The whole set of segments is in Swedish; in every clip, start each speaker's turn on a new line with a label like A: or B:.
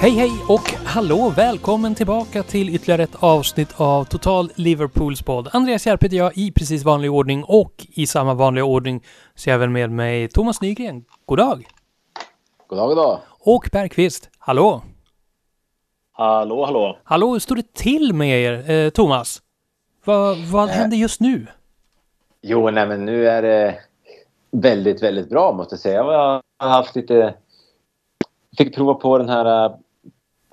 A: Hej hej och hallå! Välkommen tillbaka till ytterligare ett avsnitt av Total Liverpools podd. Andreas Järp heter jag i precis vanlig ordning och i samma vanliga ordning så är jag även med mig Thomas Nygren. God dag!
B: God dag, god dag!
A: Och Bergqvist. Hallå!
C: Hallå, hallå!
A: Hallå, hur står det till med er, eh, Thomas? Va, vad händer just nu?
B: Jo, nej men nu är det väldigt, väldigt bra måste jag säga. Jag har haft lite... Fick prova på den här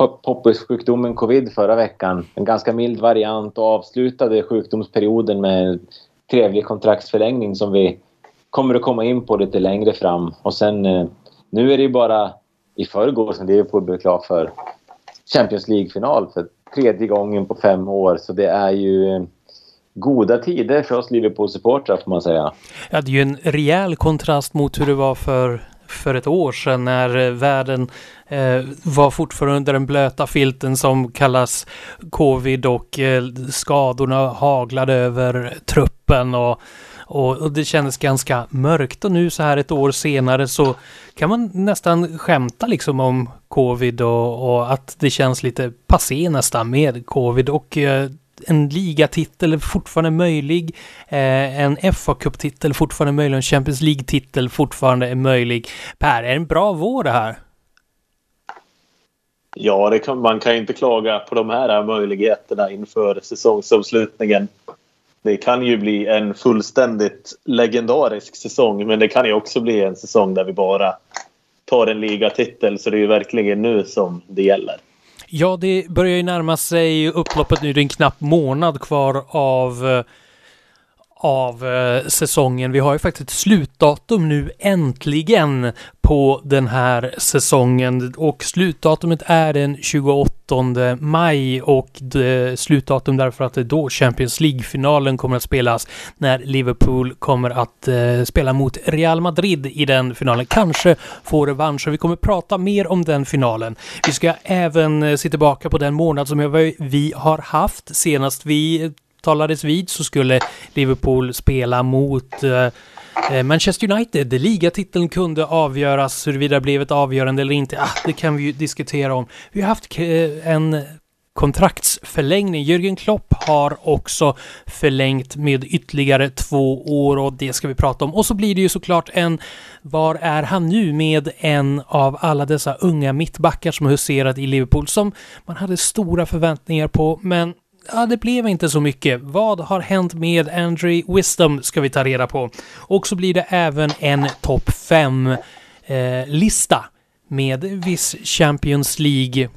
B: uh, poppissjukdomen covid förra veckan. En ganska mild variant och avslutade sjukdomsperioden med en trevlig kontraktsförlängning som vi kommer att komma in på lite längre fram. Och sen uh, nu är det ju bara i förrgår som Liverpool blev klar för Champions League-final för tredje gången på fem år. Så det är ju goda tider för oss Liverpool-supportrar får man säga.
A: Ja, det är ju en rejäl kontrast mot hur det var för, för ett år sedan när eh, världen eh, var fortfarande under den blöta filten som kallas covid och eh, skadorna haglade över truppen och, och, och, det kändes ganska mörkt och nu så här ett år senare så kan man nästan skämta liksom om covid och, och att det känns lite passé nästan med covid och eh, en ligatitel är fortfarande möjlig. Eh, en fa Cup-titel fortfarande möjlig. En Champions League-titel fortfarande är möjlig. Per, är det en bra vår det här?
C: Ja, kan, man kan inte klaga på de här möjligheterna inför säsongsavslutningen. Det kan ju bli en fullständigt legendarisk säsong men det kan ju också bli en säsong där vi bara tar en ligatitel så det är ju verkligen nu som det gäller.
A: Ja, det börjar ju närma sig upploppet nu. Det är en knapp månad kvar av eh, av eh, säsongen. Vi har ju faktiskt ett slutdatum nu äntligen på den här säsongen och slutdatumet är den 28 maj och det, slutdatum därför att det är då Champions League-finalen kommer att spelas när Liverpool kommer att eh, spela mot Real Madrid i den finalen. Kanske får revansch och vi kommer prata mer om den finalen. Vi ska även eh, se tillbaka på den månad som vi har haft senast vi talades vid så skulle Liverpool spela mot eh, eh, Manchester United. Ligatiteln kunde avgöras, huruvida det blev ett avgörande eller inte. Ah, det kan vi ju diskutera om. Vi har haft eh, en kontraktsförlängning. Jürgen Klopp har också förlängt med ytterligare två år och det ska vi prata om. Och så blir det ju såklart en Var är han nu med en av alla dessa unga mittbackar som har huserat i Liverpool som man hade stora förväntningar på men ja, det blev inte så mycket. Vad har hänt med Andrew Wisdom ska vi ta reda på. Och så blir det även en topp 5-lista eh, med viss Champions League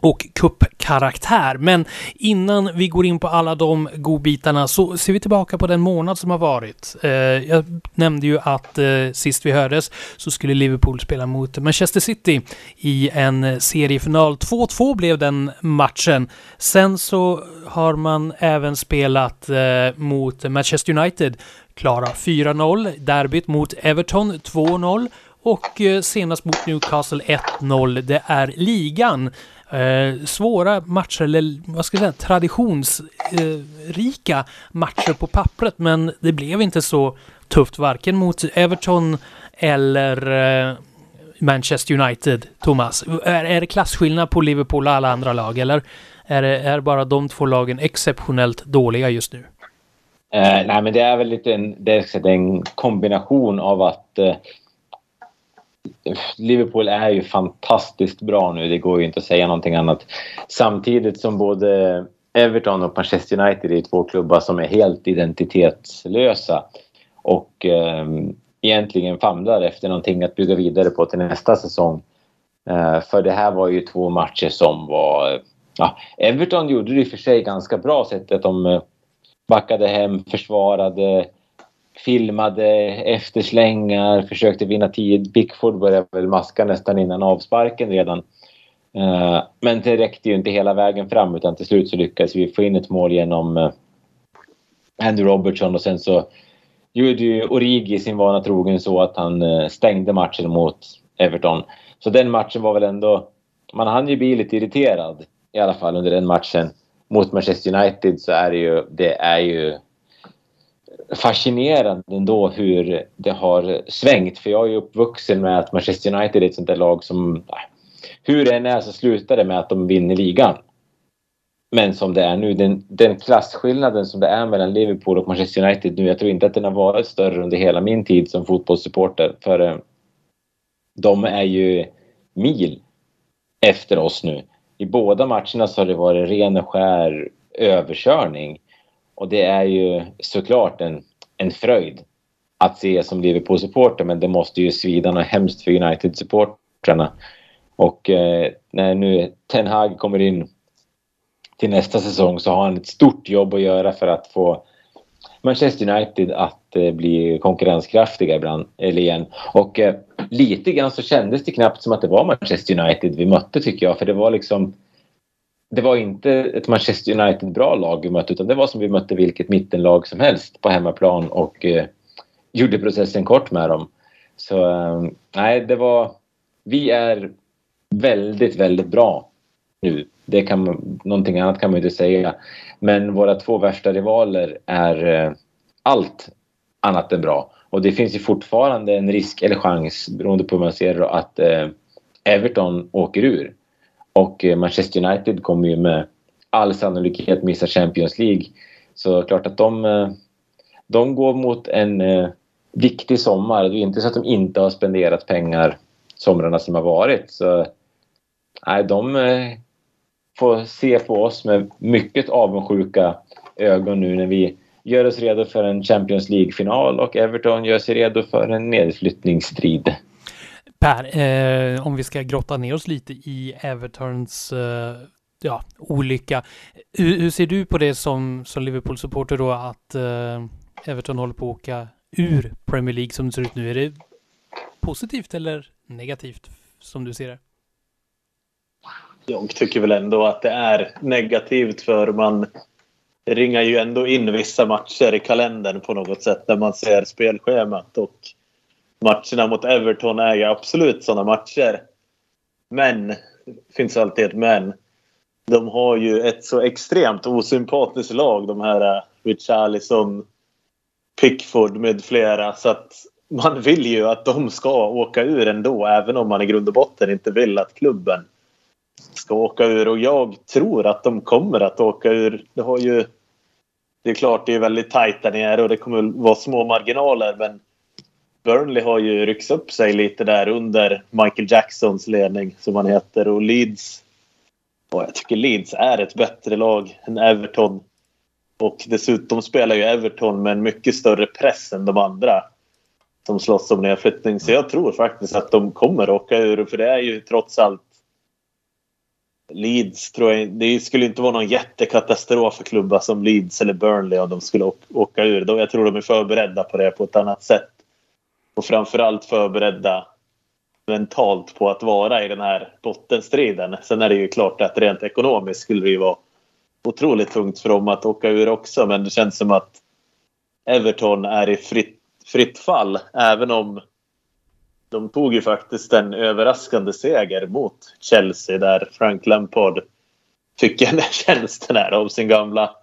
A: och kuppkaraktär. Men innan vi går in på alla de godbitarna så ser vi tillbaka på den månad som har varit. Eh, jag nämnde ju att eh, sist vi hördes så skulle Liverpool spela mot Manchester City i en seriefinal. 2-2 blev den matchen. Sen så har man även spelat eh, mot Manchester United. Klara 4-0. Derbyt mot Everton 2-0 och senast mot Newcastle 1-0. Det är ligan. Eh, svåra matcher, eller vad ska jag säga, traditionsrika eh, matcher på pappret, men det blev inte så tufft varken mot Everton eller eh, Manchester United, Thomas. Är, är det klasskillnad på Liverpool och alla andra lag, eller är, det, är bara de två lagen exceptionellt dåliga just nu?
B: Eh, nej, men det är väl lite en, det är en kombination av att eh, Liverpool är ju fantastiskt bra nu, det går ju inte att säga någonting annat. Samtidigt som både Everton och Manchester United är två klubbar som är helt identitetslösa och eh, egentligen famlar efter någonting att bygga vidare på till nästa säsong. Eh, för det här var ju två matcher som var... Ja, Everton gjorde det i och för sig ganska bra sättet att de eh, backade hem, försvarade, filmade efterslängar, försökte vinna tid. Bickford började väl maska nästan innan avsparken redan. Eh, men det räckte ju inte hela vägen fram utan till slut så lyckades vi få in ett mål genom Andrew Andy Robertson och sen så gjorde ju Origi sin vana trogen så att han eh, stängde matchen mot Everton. Så den matchen var väl ändå... Man hann ju bli lite irriterad i alla fall under den matchen. mot Manchester United så är det ju, det är ju fascinerande ändå hur det har svängt. För jag är ju uppvuxen med att Manchester United är ett sånt där lag som... Äh, hur det än är så slutar det med att de vinner ligan. Men som det är nu, den, den klasskillnaden som det är mellan Liverpool och Manchester United nu, jag tror inte att den har varit större under hela min tid som fotbollssupporter. För eh, de är ju mil efter oss nu. I båda matcherna så har det varit ren och skär överkörning. Och det är ju såklart en, en fröjd att se som Liverpool-supporter men det måste ju svida något hemskt för United-supportrarna. Och eh, när nu Ten Hag kommer in till nästa säsong så har han ett stort jobb att göra för att få Manchester United att eh, bli konkurrenskraftiga ibland, eller igen. Och eh, lite grann så kändes det knappt som att det var Manchester United vi mötte tycker jag, för det var liksom det var inte ett Manchester United-bra lag vi mötte utan det var som vi mötte vilket mittenlag som helst på hemmaplan och eh, gjorde processen kort med dem. Så eh, nej, det var... Vi är väldigt, väldigt bra nu. Det kan, någonting annat kan man inte säga. Men våra två värsta rivaler är eh, allt annat än bra. Och det finns ju fortfarande en risk eller chans, beroende på hur man ser det, att eh, Everton åker ur. Och eh, Manchester United kommer ju med all sannolikhet missa Champions League. Så klart att de, eh, de går mot en eh, viktig sommar. Det är inte så att de inte har spenderat pengar somrarna som har varit. Så nej, de får se på oss med mycket avundsjuka ögon nu när vi gör oss redo för en Champions League-final och Everton gör sig redo för en nedflyttningsstrid.
A: Per, eh, om vi ska grotta ner oss lite i Evertons eh, ja, olycka. Hur, hur, ser du på det som, som Liverpool-supporter då att eh, Everton håller på att åka ur Premier League som det ser ut nu? Är det positivt eller negativt som du ser det?
C: Jag tycker väl ändå att det är negativt för man ringar ju ändå in vissa matcher i kalendern på något sätt när man ser spelschemat och matcherna mot Everton är ju absolut sådana matcher. Men, det finns alltid ett men. De har ju ett så extremt osympatiskt lag de här eh, Richarlison, Pickford med flera. Så att man vill ju att de ska åka ur ändå även om man i grund och botten inte vill att klubben ska åka ur. Och jag tror att de kommer att åka ur. Det har ju... Det är klart det är väldigt tajt där nere och det kommer vara små marginaler men Burnley har ju ryckts upp sig lite där under Michael Jacksons ledning som han heter och Leeds och jag tycker Leeds är ett bättre lag än Everton. Och dessutom spelar ju Everton med en mycket större press än de andra som slåss om nedflyttning. Så jag tror faktiskt att de kommer åka ur. För det är ju trots allt Leeds tror jag Det skulle inte vara någon jättekatastrof för klubbar som Leeds eller Burnley om de skulle åka ur. Jag tror de är förberedda på det på ett annat sätt. Och framförallt förberedda mentalt på att vara i den här bottenstriden. Sen är det ju klart att rent ekonomiskt skulle det ju vara otroligt tungt för dem att åka ur också. Men det känns som att Everton är i fritt, fritt fall. Även om de tog ju faktiskt en överraskande seger mot Chelsea där Frank Lampard fick en tjänsten här av sin gamla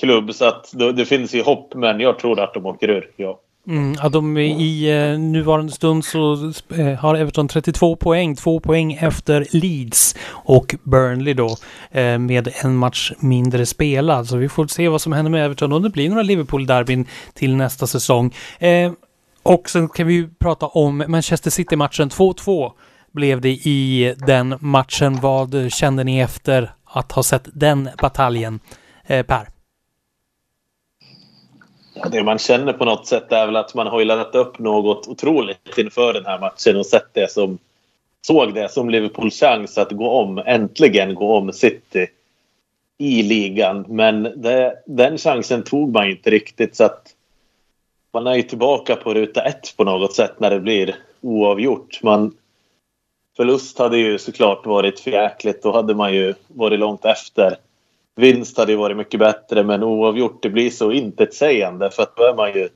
C: klubb. Så att det finns ju hopp men jag tror att de åker ur. Ja.
A: Mm, ja, de, I eh, nuvarande stund så eh, har Everton 32 poäng, två poäng efter Leeds och Burnley då eh, med en match mindre spelad. Så vi får se vad som händer med Everton om det blir några Liverpool-derbyn till nästa säsong. Eh, och sen kan vi ju prata om Manchester City-matchen 2-2 blev det i den matchen. Vad kände ni efter att ha sett den bataljen? Eh,
C: det man känner på något sätt är väl att man har ju laddat upp något otroligt inför den här matchen och sett det som såg det som Liverpools chans att gå om, äntligen gå om City i ligan. Men det, den chansen tog man inte riktigt så att man är ju tillbaka på ruta ett på något sätt när det blir oavgjort. Man, förlust hade ju såklart varit förjäkligt. Då hade man ju varit långt efter. Vinst hade ju varit mycket bättre men oavgjort det blir så intetsägande för att då är man ju...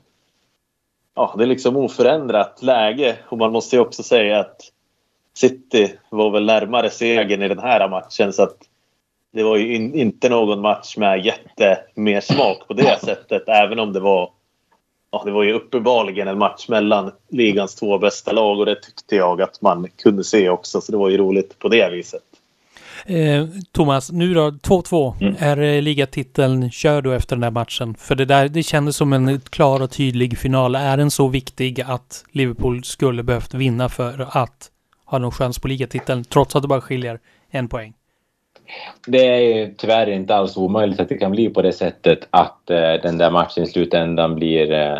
C: Ja, det är liksom oförändrat läge och man måste ju också säga att City var väl närmare segern i den här matchen så att det var ju in, inte någon match med jättemer smak på det sättet. Även om det var ja, det var ju uppenbarligen en match mellan ligans två bästa lag och det tyckte jag att man kunde se också. Så det var ju roligt på det viset.
A: Eh, Thomas, nu då 2-2. Mm. Är eh, ligatiteln kör då efter den där matchen? För det där, det kändes som en klar och tydlig final. Är den så viktig att Liverpool skulle behövt vinna för att ha någon chans på ligatiteln, trots att det bara skiljer en poäng?
B: Det är tyvärr inte alls omöjligt att det kan bli på det sättet att eh, den där matchen i slutändan blir, eh,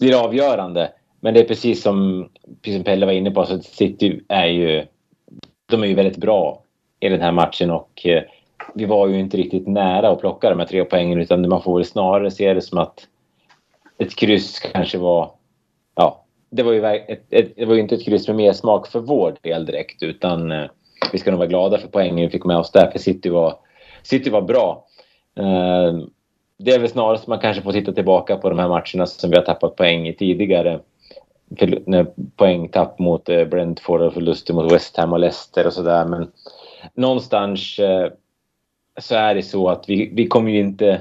B: blir avgörande. Men det är precis som, precis som Pelle var inne på, så City är ju, de är ju väldigt bra i den här matchen och eh, vi var ju inte riktigt nära att plocka de här tre poängen utan man får väl snarare se det som att ett kryss kanske var... Ja, det var ju, ett, ett, det var ju inte ett kryss med mer smak för vår del direkt utan eh, vi ska nog vara glada för poängen vi fick med oss där för City var, City var bra. Eh, det är väl snarast man kanske får titta tillbaka på de här matcherna som vi har tappat poäng i tidigare. Poängtapp mot Brentford och förluster mot West Ham och Leicester och sådär. Men någonstans eh, så är det så att vi, vi kommer ju inte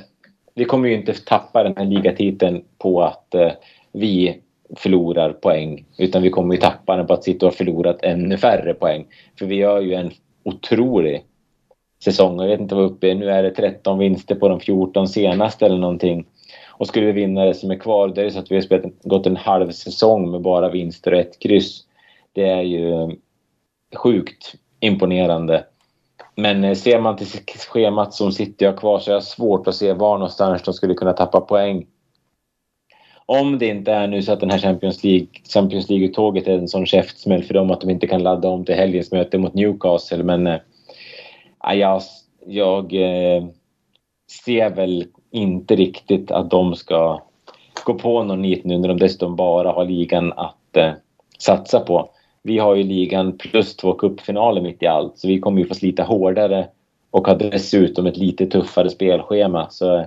B: vi kommer ju inte tappa den här ligatiteln på att eh, vi förlorar poäng. Utan vi kommer ju tappa den på att sitta och ha förlorat ännu färre poäng. För vi gör ju en otrolig säsong. Jag vet inte vad uppe är. Nu är det 13 vinster på de 14 senaste eller någonting. Och skulle vi vinna det som är kvar, då är det så att vi har spelat, gått en halv säsong med bara vinster och ett kryss. Det är ju sjukt imponerande. Men eh, ser man till schemat som City har kvar så är det svårt att se var någonstans de skulle kunna tappa poäng. Om det inte är nu så att den här Champions League, Champions League-tåget är en sån käftsmäll för dem att de inte kan ladda om till helgens möte mot Newcastle. Men äh, jag, jag äh, ser väl inte riktigt att de ska gå på någon nit nu när de dessutom bara har ligan att äh, satsa på vi har ju ligan plus två cupfinaler mitt i allt. Så vi kommer ju få slita hårdare och har dessutom ett lite tuffare spelschema. Så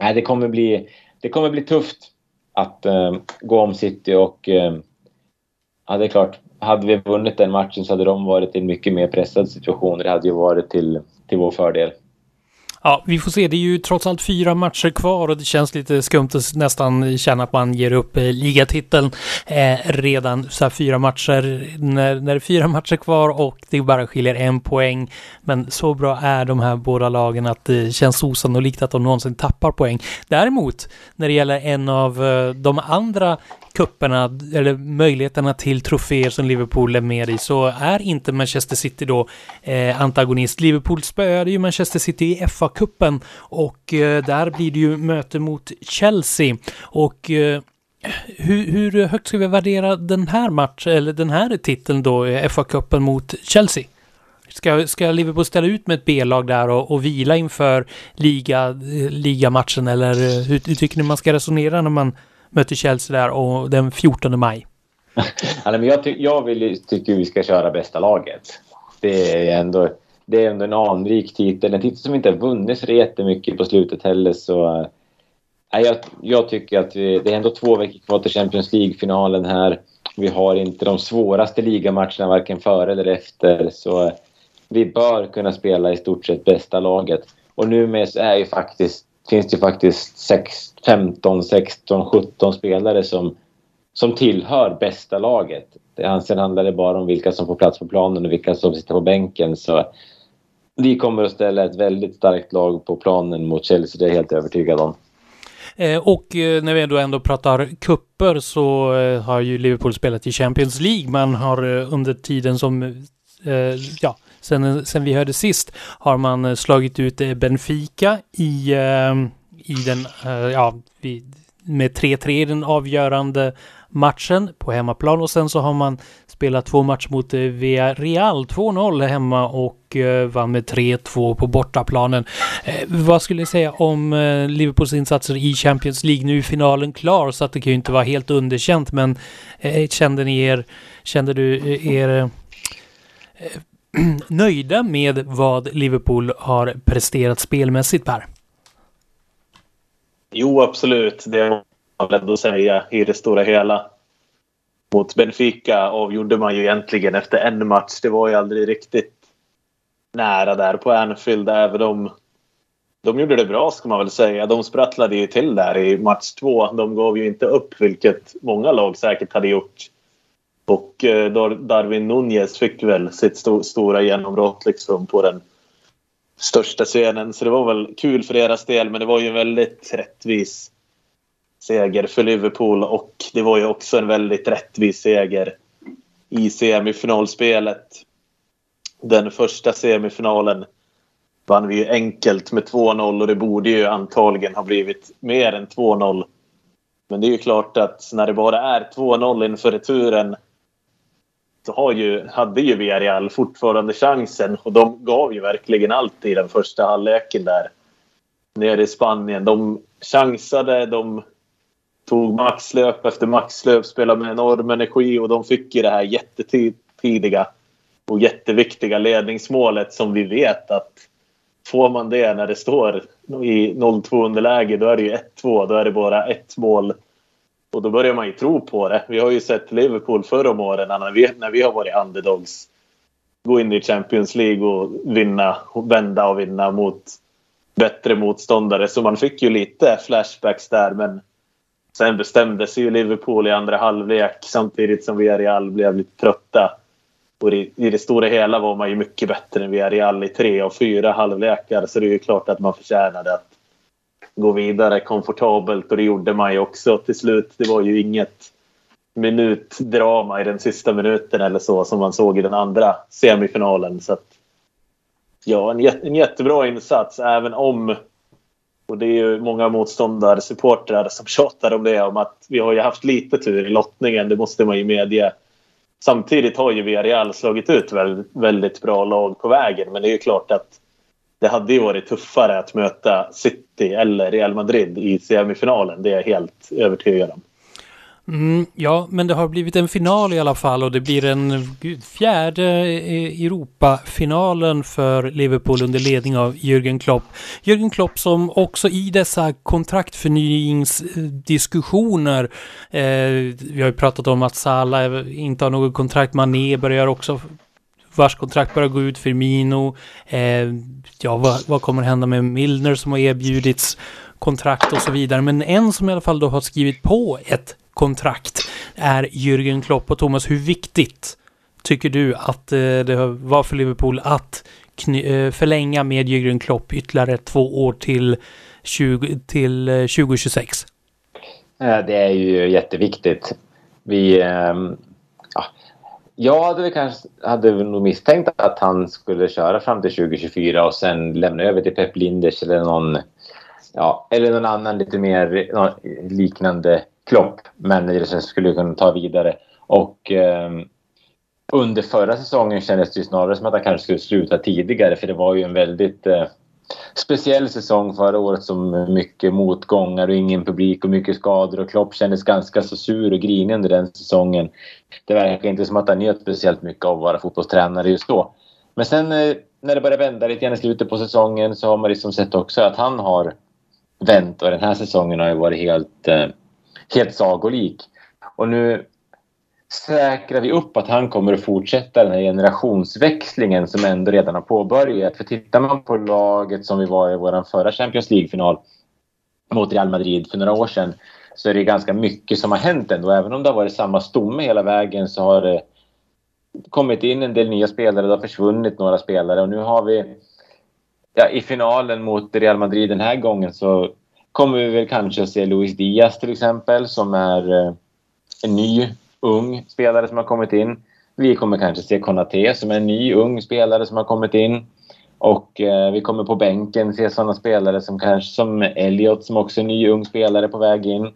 B: nej, det, kommer bli, det kommer bli tufft att uh, gå om City och uh, ja, det är klart, hade vi vunnit den matchen så hade de varit i en mycket mer pressad situation. Det hade ju varit till, till vår fördel.
A: Ja, vi får se. Det är ju trots allt fyra matcher kvar och det känns lite skumt att nästan känna att man ger upp eh, ligatiteln eh, redan så här fyra matcher när, när det är fyra matcher kvar och det bara skiljer en poäng. Men så bra är de här båda lagen att det känns osannolikt att de någonsin tappar poäng. Däremot, när det gäller en av eh, de andra kupperna eller möjligheterna till troféer som Liverpool är med i så är inte Manchester City då eh, antagonist. Liverpool spöade ju Manchester City i fa FA-cupen och eh, där blir det ju möte mot Chelsea och eh, hur, hur, högt ska vi värdera den här matchen, eller den här titeln då, eh, FA-cupen mot Chelsea? Ska, ska Liverpool ställa ut med ett B-lag där och, och vila inför liga, eh, ligamatchen eller eh, hur, hur tycker ni man ska resonera när man möter Chelsea där och den 14 maj.
B: alltså, men jag, ty jag vill, tycker vi ska köra bästa laget. Det är ändå, det är ändå en anrik titel. En titel som inte har vunnits så jättemycket på slutet heller. Så, nej, jag, jag tycker att vi, det är ändå två veckor kvar till Champions League-finalen här. Vi har inte de svåraste ligamatcherna varken före eller efter. Så eh, vi bör kunna spela i stort sett bästa laget. Och numera så är ju faktiskt finns det faktiskt 6, 15, 16, 17 spelare som, som tillhör bästa laget. Sen handlar det bara om vilka som får plats på planen och vilka som sitter på bänken. Så vi kommer att ställa ett väldigt starkt lag på planen mot Chelsea, det är jag helt övertygad om.
A: Eh, och eh, när vi ändå, ändå pratar kupper så eh, har ju Liverpool spelat i Champions League. Man har under tiden som ja, sen, sen vi hörde sist har man slagit ut Benfica i, i den, ja, med 3-3 i den avgörande matchen på hemmaplan och sen så har man spelat två matcher mot eh, Villarreal 2-0 hemma och eh, vann med 3-2 på bortaplanen. Eh, vad skulle ni säga om Liverpools insatser i Champions League? Nu är finalen klar så att det kan ju inte vara helt underkänt men kände ni er, kände du er nöjda med vad Liverpool har presterat spelmässigt, Per?
C: Jo, absolut. Det har man ändå säga i det stora hela. Mot Benfica avgjorde man ju egentligen efter en match. Det var ju aldrig riktigt nära där på Anfield. Även om de gjorde det bra ska man väl säga. De sprattlade ju till där i match två. De gav ju inte upp, vilket många lag säkert hade gjort. Och eh, Darwin Nunez fick väl sitt st stora genombrott liksom på den största scenen. Så det var väl kul för deras del, men det var ju en väldigt rättvis seger för Liverpool och det var ju också en väldigt rättvis seger i semifinalspelet. Den första semifinalen vann vi ju enkelt med 2-0 och det borde ju antagligen ha blivit mer än 2-0. Men det är ju klart att när det bara är 2-0 inför returen så har ju, hade ju Villarreal fortfarande chansen och de gav ju verkligen allt i den första halvleken där nere i Spanien. De chansade, de tog maxlöp efter maxlöp, spelade med enorm energi och de fick ju det här jättetidiga och jätteviktiga ledningsmålet som vi vet att får man det när det står i 0-2 underläge då är det ju 1-2. Då är det bara ett mål. Och då börjar man ju tro på det. Vi har ju sett Liverpool förr om åren när vi, när vi har varit underdogs gå in i Champions League och vinna, vända och vinna mot bättre motståndare. Så man fick ju lite flashbacks där men sen bestämde sig ju Liverpool i andra halvlek samtidigt som Villarreal blev lite trötta. Och i, i det stora hela var man ju mycket bättre än Villarreal i tre och fyra halvlekar. Så det är ju klart att man förtjänade att gå vidare komfortabelt och det gjorde man ju också till slut. Det var ju inget minutdrama i den sista minuten eller så som man såg i den andra semifinalen. Så att, ja, en, en jättebra insats även om och det är ju många motståndare, supportrar som tjatar om det om att vi har ju haft lite tur i lottningen, det måste man ju medge. Samtidigt har ju Villarreal slagit ut väldigt, väldigt bra lag på vägen. Men det är ju klart att det hade ju varit tuffare att möta City eller Real Madrid i semifinalen. Det är jag helt övertygad om.
A: Mm, ja, men det har blivit en final i alla fall och det blir en gud, fjärde e, e, Europafinalen för Liverpool under ledning av Jürgen Klopp. Jürgen Klopp som också i dessa kontraktförnyningsdiskussioner, eh, vi har ju pratat om att Salah inte har något kontrakt, Mané börjar också vars kontrakt börjar gå ut, Firmino, eh, ja vad, vad kommer hända med Milner som har erbjudits kontrakt och så vidare. Men en som i alla fall då har skrivit på ett kontrakt är Jürgen Klopp. Och Thomas, hur viktigt tycker du att eh, det var för Liverpool att eh, förlänga med Jürgen Klopp ytterligare två år till, 20, till
B: eh, 2026? Det är ju jätteviktigt. Vi... Ehm, ja, jag hade kanske hade nog misstänkt att han skulle köra fram till 2024 och sen lämna över till Pep Linders eller någon, ja, eller någon annan lite mer liknande Klopp, Men som skulle kunna ta vidare. Och eh, under förra säsongen kändes det snarare som att han kanske skulle sluta tidigare för det var ju en väldigt eh, speciell säsong förra året som mycket motgångar och ingen publik och mycket skador och Klopp kändes ganska så sur och grinig under den säsongen. Det verkar inte som att han njöt speciellt mycket av att vara fotbollstränare just då. Men sen eh, när det började vända lite grann i slutet på säsongen så har man liksom sett också att han har vänt och den här säsongen har ju varit helt eh, helt sagolik. Och nu säkrar vi upp att han kommer att fortsätta den här generationsväxlingen som ändå redan har påbörjat. För tittar man på laget som vi var i vår förra Champions League-final mot Real Madrid för några år sedan så är det ganska mycket som har hänt ändå. Även om det har varit samma stomme hela vägen så har det kommit in en del nya spelare, det har försvunnit några spelare och nu har vi ja, i finalen mot Real Madrid den här gången så kommer vi väl kanske att se Luis Diaz till exempel som är eh, en ny ung spelare som har kommit in. Vi kommer kanske se Konate som är en ny ung spelare som har kommit in. Och eh, vi kommer på bänken se sådana spelare som kanske som Elliot som också är en ny ung spelare på väg in.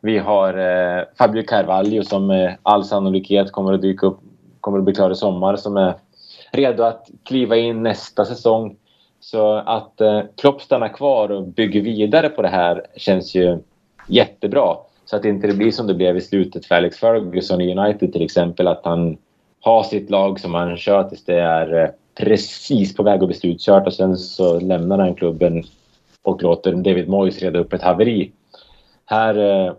B: Vi har eh, Fabio Carvalho som med all sannolikhet kommer att dyka upp, kommer att bli klar i sommar som är redo att kliva in nästa säsong. Så att eh, Klopp stannar kvar och bygger vidare på det här känns ju jättebra. Så att det inte blir som det blev i slutet för Alex Ferguson i United till exempel. Att han har sitt lag som han kör tills det är eh, precis på väg att bli slutkört och sen så lämnar han klubben och låter David Moyes reda upp ett haveri. Här eh,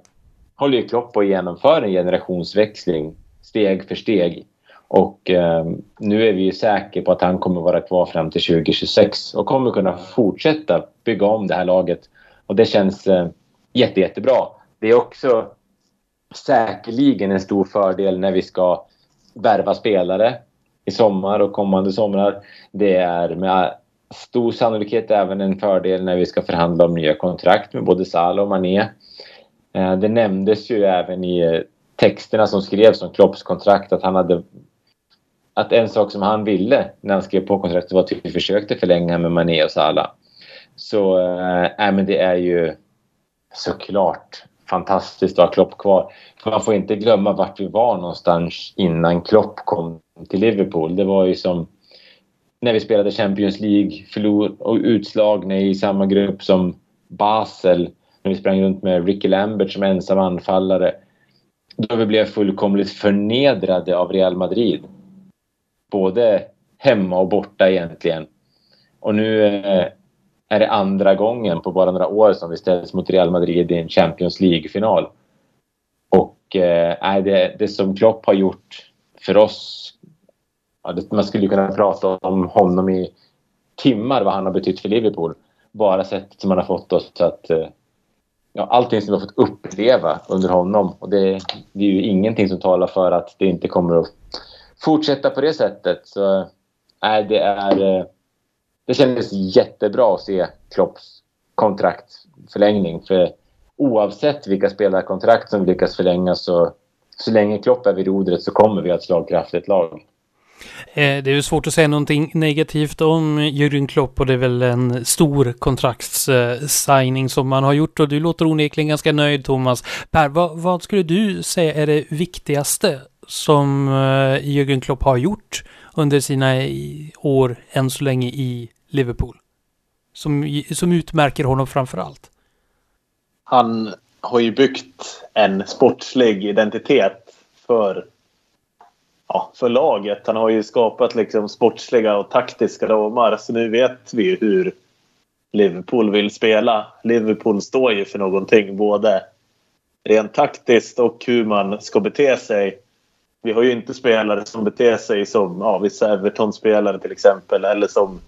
B: håller ju Klopp på att genomföra en generationsväxling steg för steg. Och eh, nu är vi ju säkra på att han kommer vara kvar fram till 2026 och kommer kunna fortsätta bygga om det här laget. Och det känns eh, jätte, jättebra. Det är också säkerligen en stor fördel när vi ska värva spelare i sommar och kommande somrar. Det är med stor sannolikhet även en fördel när vi ska förhandla om nya kontrakt med både Salah och Mané. Eh, det nämndes ju även i texterna som skrevs om Klopps kontrakt att han hade att en sak som han ville när han skrev på kontraktet var att vi försökte förlänga med Mané och Salah. Så äh, men det är ju såklart fantastiskt att ha Klopp kvar. För man får inte glömma vart vi var någonstans innan Klopp kom till Liverpool. Det var ju som när vi spelade Champions League förlor och utslagna i samma grupp som Basel. När vi sprang runt med Ricky Lambert som ensam anfallare. Då vi blev fullkomligt förnedrade av Real Madrid. Både hemma och borta egentligen. Och nu eh, är det andra gången på bara några år som vi ställs mot Real Madrid i en Champions League-final. Och eh, det, det som Klopp har gjort för oss... Ja, det, man skulle kunna prata om honom i timmar, vad han har betytt för Liverpool. Bara sättet som han har fått oss att... Eh, ja, allting som vi har fått uppleva under honom. Och det, det är ju ingenting som talar för att det inte kommer att fortsätta på det sättet. Så nej, det är... Eh, det kändes jättebra att se Klopps kontraktförlängning. För oavsett vilka spelarkontrakt som lyckas förlängas så, så länge Klopp är vid rodret så kommer vi att ha ett slagkraftigt lag.
A: Eh, det är ju svårt att säga någonting negativt om Jürgen Klopp och det är väl en stor kontraktssigning eh, som man har gjort och du låter onekligen ganska nöjd Thomas. Per, vad, vad skulle du säga är det viktigaste som eh, Jürgen Klopp har gjort under sina år än så länge i Liverpool? Som, som utmärker honom framför allt.
C: Han har ju byggt en sportslig identitet för, ja, för laget. Han har ju skapat liksom sportsliga och taktiska ramar. Så nu vet vi ju hur Liverpool vill spela. Liverpool står ju för någonting både rent taktiskt och hur man ska bete sig vi har ju inte spelare som beter sig som ja, vissa Everton-spelare till exempel eller som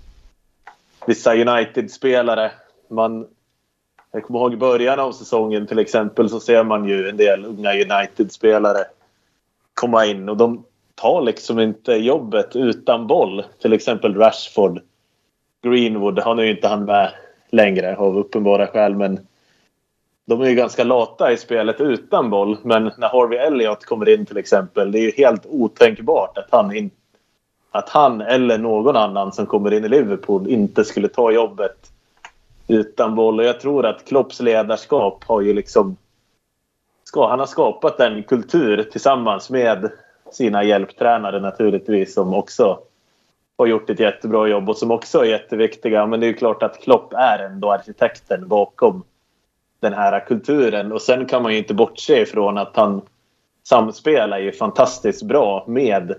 C: vissa United-spelare. Man, jag kommer ihåg i början av säsongen till exempel så ser man ju en del unga United-spelare komma in och de tar liksom inte jobbet utan boll. Till exempel Rashford. Greenwood, han är ju inte han med längre av uppenbara skäl men de är ju ganska lata i spelet utan boll. Men när Harvey Elliott kommer in till exempel. Det är ju helt otänkbart att han, in, att han eller någon annan som kommer in i Liverpool inte skulle ta jobbet utan boll. Och jag tror att Klopps ledarskap har ju liksom... Ska, han har skapat en kultur tillsammans med sina hjälptränare naturligtvis som också har gjort ett jättebra jobb och som också är jätteviktiga. Men det är ju klart att Klopp är ändå arkitekten bakom den här kulturen. Och sen kan man ju inte bortse ifrån att han samspelar ju fantastiskt bra med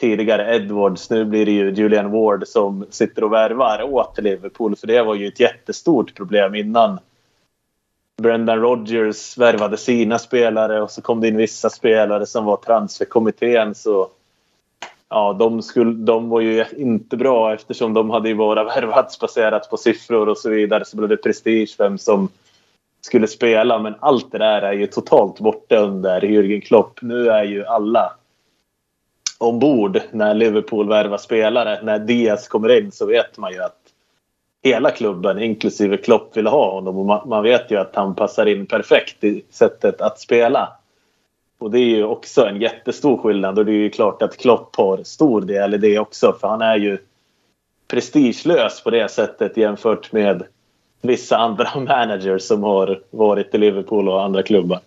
C: tidigare Edwards. Nu blir det ju Julian Ward som sitter och värvar åt Liverpool. För det var ju ett jättestort problem innan Brendan Rodgers värvade sina spelare och så kom det in vissa spelare som var transferkommittén. Så ja, de, skulle, de var ju inte bra eftersom de hade ju bara värvats baserat på siffror och så vidare. Så blev det prestige vem som skulle spela. Men allt det där är ju totalt borta under Jürgen Klopp. Nu är ju alla ombord när Liverpool värvar spelare. När Diaz kommer in så vet man ju att hela klubben, inklusive Klopp, vill ha honom. Och man vet ju att han passar in perfekt i sättet att spela. Och det är ju också en jättestor skillnad och det är ju klart att Klopp har stor del i det också för han är ju prestigelös på det sättet jämfört med vissa andra managers som har varit i Liverpool och andra klubbar.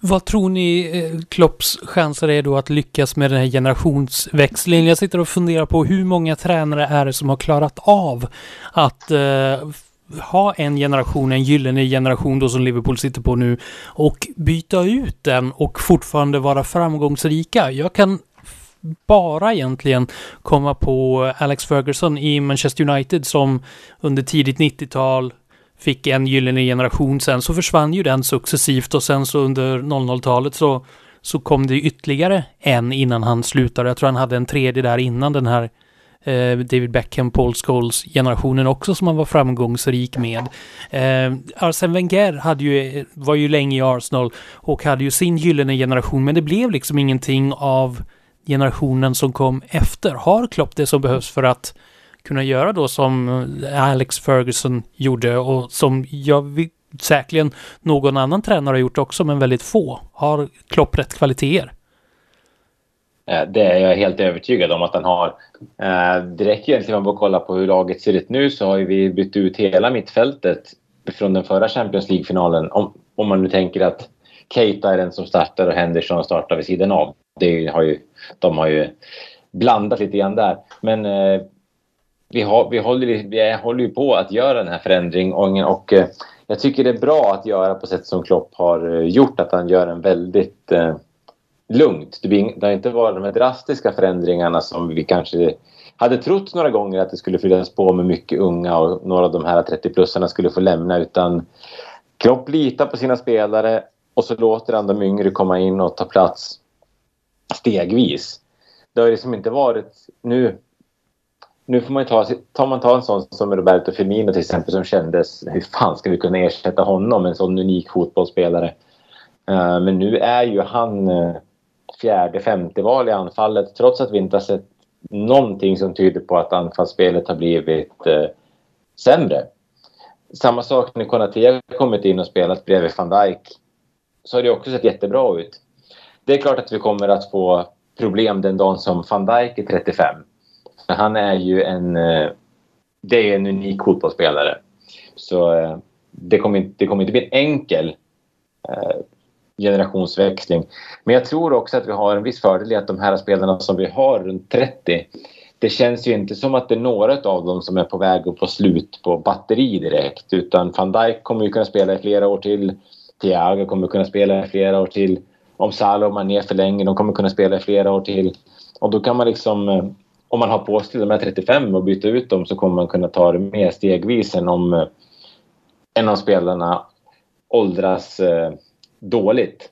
A: Vad tror ni eh, Klopps chanser är då att lyckas med den här generationsväxlingen? Jag sitter och funderar på hur många tränare är det som har klarat av att eh, ha en generation, en gyllene generation då som Liverpool sitter på nu och byta ut den och fortfarande vara framgångsrika. Jag kan bara egentligen komma på Alex Ferguson i Manchester United som under tidigt 90-tal fick en gyllene generation. Sen så försvann ju den successivt och sen så under 00-talet så så kom det ytterligare en innan han slutade. Jag tror han hade en tredje där innan den här eh, David Beckham, Paul Scholes generationen också som han var framgångsrik med. Eh, Arsene Wenger hade ju, var ju länge i Arsenal och hade ju sin gyllene generation men det blev liksom ingenting av generationen som kom efter. Har Klopp det som behövs för att kunna göra då som eh, Alex Ferguson gjorde och som jag säkerligen någon annan tränare har gjort också, men väldigt få. Har Klopp rätt kvaliteter?
B: Det är jag helt övertygad om att han har. Eh, det räcker egentligen med att kolla på hur laget ser ut nu så har vi bytt ut hela mittfältet från den förra Champions League-finalen. Om, om man nu tänker att Keita är den som startar och Henderson startar vid sidan av. Det har ju, de har ju blandat lite grann där. Men eh, vi, har, vi, håller, vi håller ju på att göra den här förändringen och, och eh, jag tycker det är bra att göra på sätt som Klopp har eh, gjort. Att han gör en väldigt eh, lugnt. Det, blir, det har inte varit de här drastiska förändringarna som vi kanske hade trott några gånger att det skulle fyllas på med mycket unga och några av de här 30-plussarna skulle få lämna utan Klopp litar på sina spelare och så låter han de yngre komma in och ta plats stegvis. Det har liksom inte varit... Nu, nu får man ta, tar man ta en sån som Roberto Firmino till exempel som kändes... Hur fan ska vi kunna ersätta honom, en sån unik fotbollsspelare? Eh, men nu är ju han eh, fjärde, femte val i anfallet trots att vi inte har sett någonting som tyder på att anfallsspelet har blivit eh, sämre. Samma sak när Konate har kommit in och spelat bredvid van Dijk så har det också sett jättebra ut. Det är klart att vi kommer att få problem den dagen som van Dijk är 35. För han är ju en... Eh, det är en unik fotbollsspelare. Så eh, det kommer, det kommer inte bli en enkel eh, generationsväxling. Men jag tror också att vi har en viss fördel i att de här spelarna som vi har runt 30 det känns ju inte som att det är några av dem som är på väg att få slut på batteri direkt. Utan van Dijk kommer ju kunna spela i flera år till. Thiago kommer kunna spela i flera år till. Om Salah och Mané förlänger, de kommer kunna spela i flera år till. Och då kan man liksom, eh, om man har på sig de här 35 och byter ut dem så kommer man kunna ta det mer stegvis än om eh, en av spelarna åldras eh, dåligt.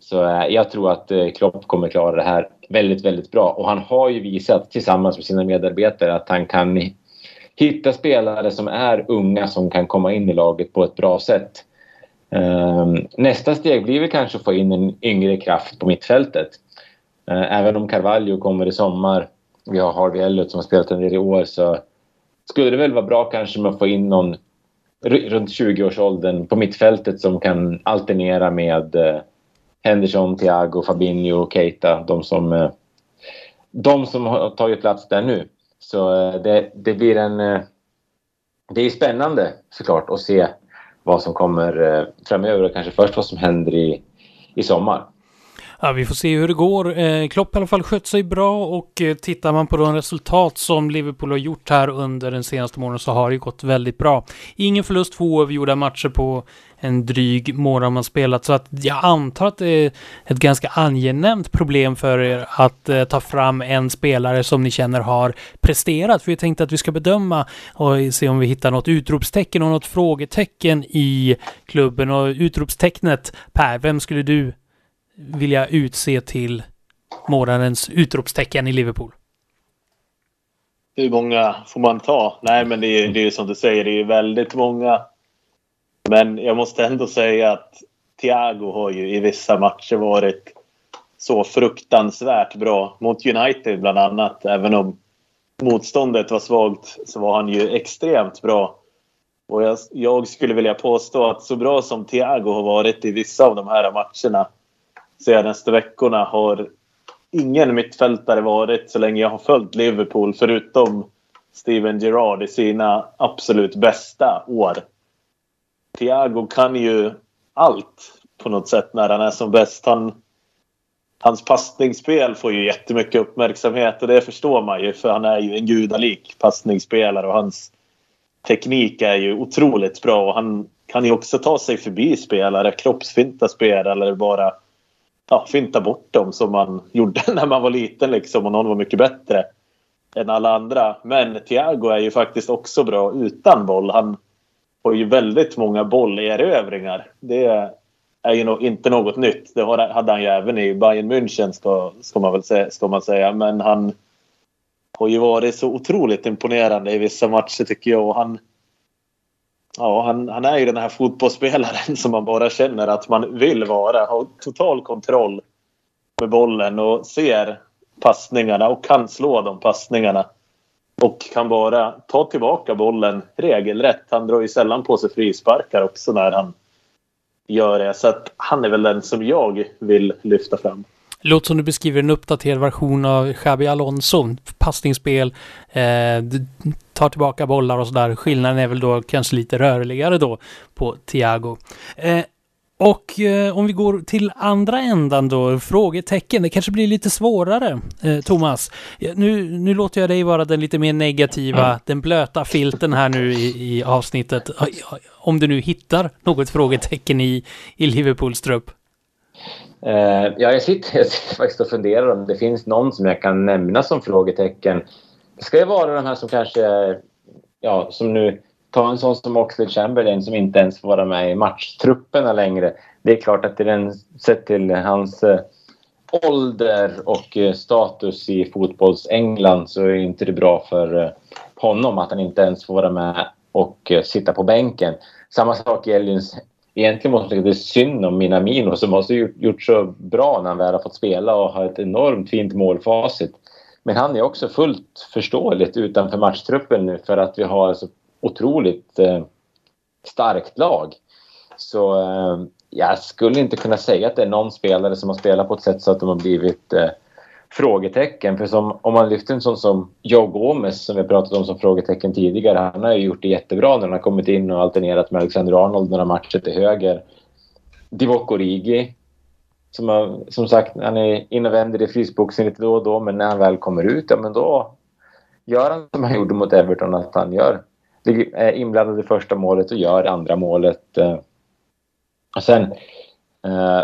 B: Så jag tror att Klopp kommer klara det här väldigt, väldigt bra. Och han har ju visat tillsammans med sina medarbetare att han kan hitta spelare som är unga som kan komma in i laget på ett bra sätt. Ehm, nästa steg blir väl kanske att få in en yngre kraft på mittfältet. Eh, även om Carvalho kommer i sommar, vi har Harvey Elliot som har spelat en del i år, så skulle det väl vara bra kanske med att få in någon runt 20-årsåldern på mittfältet som kan alternera med eh, Henderson, Thiago, Fabinho, Keita, de som, eh, de som har tagit plats där nu. Så det, det blir en... Det är spännande såklart att se vad som kommer eh, framöver och kanske först vad som händer i, i sommar.
A: Ja, vi får se hur det går. Eh, Klopp i alla fall skött sig bra och eh, tittar man på de resultat som Liverpool har gjort här under den senaste månaden så har det gått väldigt bra. Ingen förlust, två oavgjorda matcher på en dryg månad man spelat så att jag antar att det är ett ganska angenämt problem för er att eh, ta fram en spelare som ni känner har presterat. För vi tänkte att vi ska bedöma och se om vi hittar något utropstecken och något frågetecken i klubben och utropstecknet Per, vem skulle du vilja utse till månadens utropstecken i Liverpool?
C: Hur många får man ta? Nej, men det är, det är som du säger, det är väldigt många. Men jag måste ändå säga att Thiago har ju i vissa matcher varit så fruktansvärt bra. Mot United bland annat. Även om motståndet var svagt så var han ju extremt bra. Och jag, jag skulle vilja påstå att så bra som Thiago har varit i vissa av de här matcherna senaste veckorna har ingen mittfältare varit så länge jag har följt Liverpool förutom Steven Gerrard i sina absolut bästa år. Thiago kan ju allt på något sätt när han är som bäst. Han, hans passningsspel får ju jättemycket uppmärksamhet och det förstår man ju för han är ju en gudalik passningsspelare och hans teknik är ju otroligt bra och han kan ju också ta sig förbi spelare, kroppsfinta spelare eller bara ja, finta bort dem som man gjorde när man var liten liksom och någon var mycket bättre än alla andra. Men Thiago är ju faktiskt också bra utan boll. Han har ju väldigt många bollerövringar. Det, är ju inte något nytt. Det hade han ju även i Bayern München ska, ska, man väl säga, ska man säga. Men han har ju varit så otroligt imponerande i vissa matcher tycker jag. Och han, ja, han, han är ju den här fotbollsspelaren som man bara känner att man vill vara. Har total kontroll med bollen och ser passningarna och kan slå de passningarna. Och kan bara ta tillbaka bollen regelrätt. Han drar ju sällan på sig frisparkar också när han gör det. Så att han är väl den som jag vill lyfta fram.
A: Låter som du beskriver en uppdaterad version av Xabi Alonso. Passningsspel, eh, tar tillbaka bollar och sådär. Skillnaden är väl då kanske lite rörligare då på Thiago. Eh, och eh, om vi går till andra ändan då, frågetecken. Det kanske blir lite svårare, eh, Thomas. Nu, nu låter jag dig vara den lite mer negativa, mm. den blöta filten här nu i, i avsnittet. Om du nu hittar något frågetecken i, i Liverpools trupp.
B: Eh, ja, jag sitter, jag sitter faktiskt och funderar om det finns någon som jag kan nämna som frågetecken. Det ska ju vara de här som kanske, ja, som nu ta en sån som Oxlade Chamberlain som inte ens får vara med i matchtrupperna längre. Det är klart att det den, sett till hans eh, ålder och eh, status i fotbolls-England så är inte det bra för eh, honom att han inte ens får vara med och eh, sitta på bänken. Samma sak gäller Egentligen måste jag det är synd om Minamino som har gjort så bra när han väl har fått spela och har ett enormt fint målfacit. Men han är också fullt förståeligt utanför matchtruppen nu för att vi har så otroligt eh, starkt lag. Så eh, jag skulle inte kunna säga att det är någon spelare som har spelat på ett sätt så att de har blivit eh, frågetecken. För som, om man lyfter en sån som Joe Gomez som vi pratat om som frågetecken tidigare. Han har ju gjort det jättebra när han har kommit in och alternerat med Alexander Arnold några matcher till höger. Divock Origi som, har, som sagt, han är in och vänder i frysboxen lite då och då men när han väl kommer ut, ja men då gör han som han gjorde mot Everton, att han gör är inblandad i första målet och gör andra målet. Eh. Och sen, eh,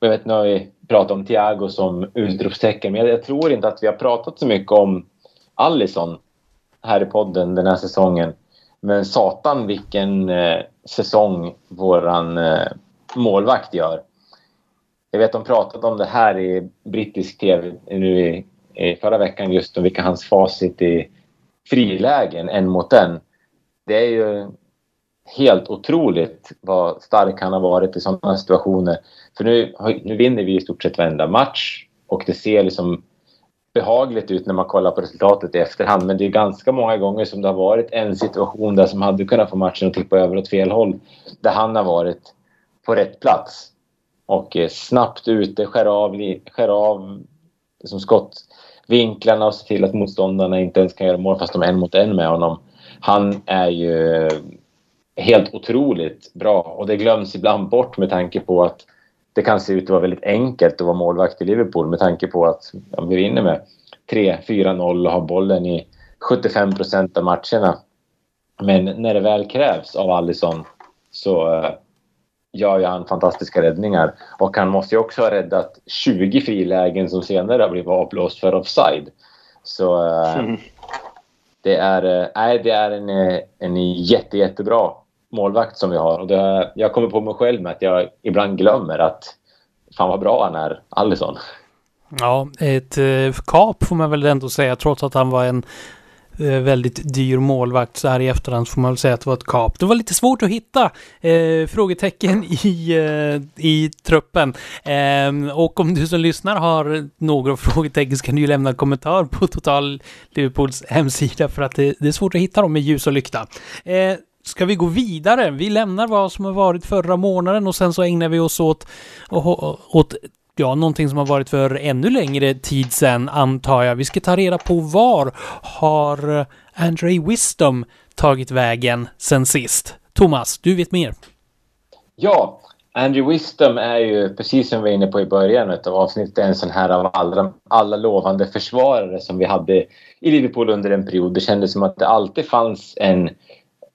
B: jag vet nu har pratat om Thiago som utropstecken, men jag tror inte att vi har pratat så mycket om Allison här i podden den här säsongen. Men satan vilken eh, säsong våran eh, målvakt gör. Jag vet de pratade om det här i brittisk tv nu i, i förra veckan just om vilka hans facit i frilägen en mot en det är ju helt otroligt vad stark han har varit i sådana situationer. För nu, nu vinner vi i stort sett varenda match och det ser liksom behagligt ut när man kollar på resultatet i efterhand. Men det är ganska många gånger som det har varit en situation där som hade kunnat få matchen att tippa över åt fel håll. Där han har varit på rätt plats. Och eh, snabbt ute, skär av, skär av liksom skottvinklarna och ser till att motståndarna inte ens kan göra mål fast de är en mot en med honom han är ju eh, helt otroligt bra och det glöms ibland bort med tanke på att det kan se ut att vara väldigt enkelt att vara målvakt i Liverpool med tanke på att ja, vi vinner med 3-4-0 och har bollen i 75 procent av matcherna. Men när det väl krävs av Allison så uh, gör ju han fantastiska räddningar. Och han måste ju också ha räddat 20 frilägen som senare har blivit avblåst för offside. Så uh, mm det är, äh, det är en, eh, en jätte, jättebra målvakt som vi har. Och det, jag kommer på mig själv med att jag ibland glömmer att fan vad bra han är, Allison.
A: Ja, ett eh, kap får man väl ändå säga, trots att han var en Eh, väldigt dyr målvakt så här i efterhand får man väl säga att det var ett kap. Det var lite svårt att hitta eh, frågetecken i, eh, i truppen. Eh, och om du som lyssnar har några frågetecken så kan du ju lämna en kommentar på Total Liverpools hemsida för att det, det är svårt att hitta dem med ljus och lykta. Eh, Ska vi gå vidare? Vi lämnar vad som har varit förra månaden och sen så ägnar vi oss åt, åt ja, någonting som har varit för ännu längre tid sedan antar jag. Vi ska ta reda på var har Andre Wisdom tagit vägen sen sist? Thomas, du vet mer.
B: Ja, Andrew Wisdom är ju, precis som vi var inne på i början av avsnittet, en sån här av alla, alla lovande försvarare som vi hade i Liverpool under en period. Det kändes som att det alltid fanns en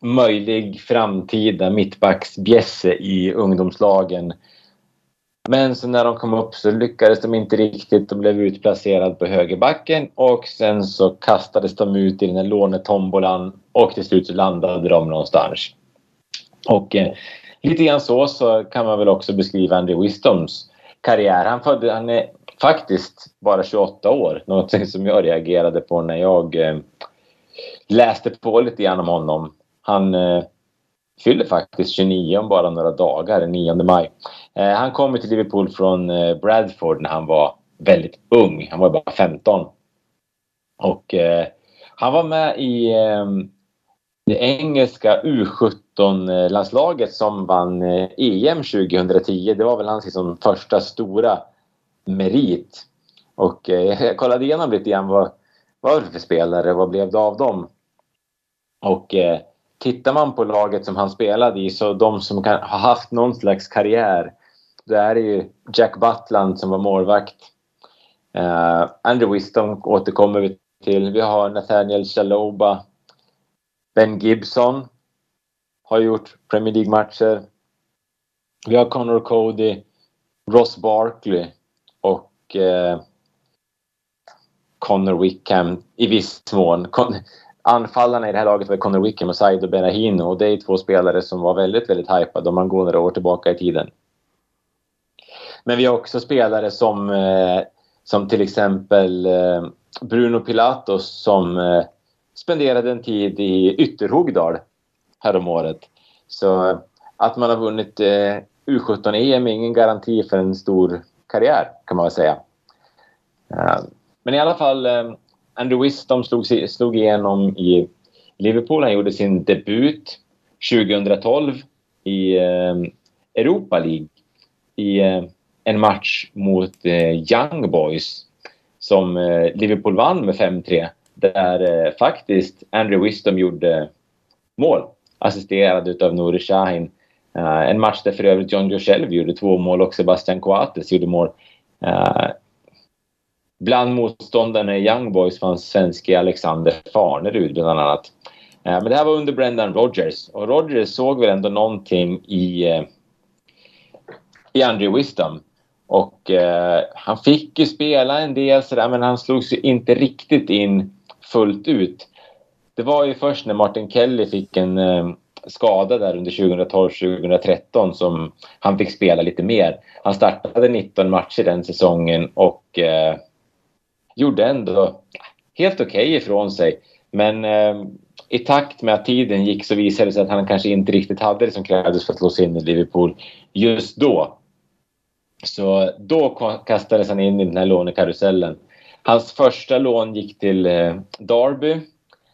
B: möjlig framtida mittbacksbjässe i ungdomslagen men så när de kom upp så lyckades de inte riktigt och blev utplacerade på högerbacken och sen så kastades de ut i den här lånetombolan och till slut så landade de någonstans. Och eh, lite grann så, så kan man väl också beskriva Andy Wistoms karriär. Han, födde, han är faktiskt bara 28 år. Någonting som jag reagerade på när jag eh, läste på lite grann om honom. Han eh, fyller faktiskt 29 om bara några dagar, den 9 maj. Eh, han kom till Liverpool från eh, Bradford när han var väldigt ung. Han var bara 15. Och eh, han var med i ehm, det engelska U17-landslaget som vann eh, EM 2010. Det var väl hans liksom första stora merit. Och eh, jag kollade igenom lite grann vad, vad var det för spelare, vad blev det av dem? Och eh, tittar man på laget som han spelade i så de som kan, har haft någon slags karriär. Då är det ju Jack Butland som var målvakt. Uh, Andrew Wisdom återkommer vi till. Vi har Nathaniel Chaloba. Ben Gibson har gjort Premier League-matcher. Vi har Connor Cody, Ross Barkley och eh, uh, Connor Wickham i viss mån. Con anfallarna i det här laget var Connor Wickham och Saido Berahino och det är två spelare som var väldigt, väldigt hypade om man går några år tillbaka i tiden. Men vi har också spelare som, eh, som till exempel eh, Bruno Pilatos som eh, spenderade en tid i Ytterhogdal häromåret. Så att man har vunnit U17-EM är ingen garanti för en stor karriär kan man väl säga. Men i alla fall Andrew Wisdom slog, slog igenom i Liverpool. Han gjorde sin debut 2012 i eh, Europa League i eh, en match mot eh, Young Boys som eh, Liverpool vann med 5-3 där eh, faktiskt Andrew Wisdom gjorde mål assisterad av Nouri Sahin. Eh, en match där för övrigt John Joe gjorde två mål och Sebastian Coates gjorde mål. Eh, Bland motståndarna i Young Boys fanns svenske Alexander Farnerud bland annat. Eh, men det här var under Brendan Rogers. och Rogers såg väl ändå någonting i, eh, i Andrew Wisdom. Och eh, han fick ju spela en del sådär men han slogs ju inte riktigt in fullt ut. Det var ju först när Martin Kelly fick en eh, skada där under 2012-2013 som han fick spela lite mer. Han startade 19 matcher den säsongen och eh, gjorde ändå helt okej okay ifrån sig. Men eh, i takt med att tiden gick så visade det sig att han kanske inte riktigt hade det som krävdes för att slå sig in i Liverpool just då. Så då kastades han in i den här lånekarusellen. Hans första lån gick till eh, Derby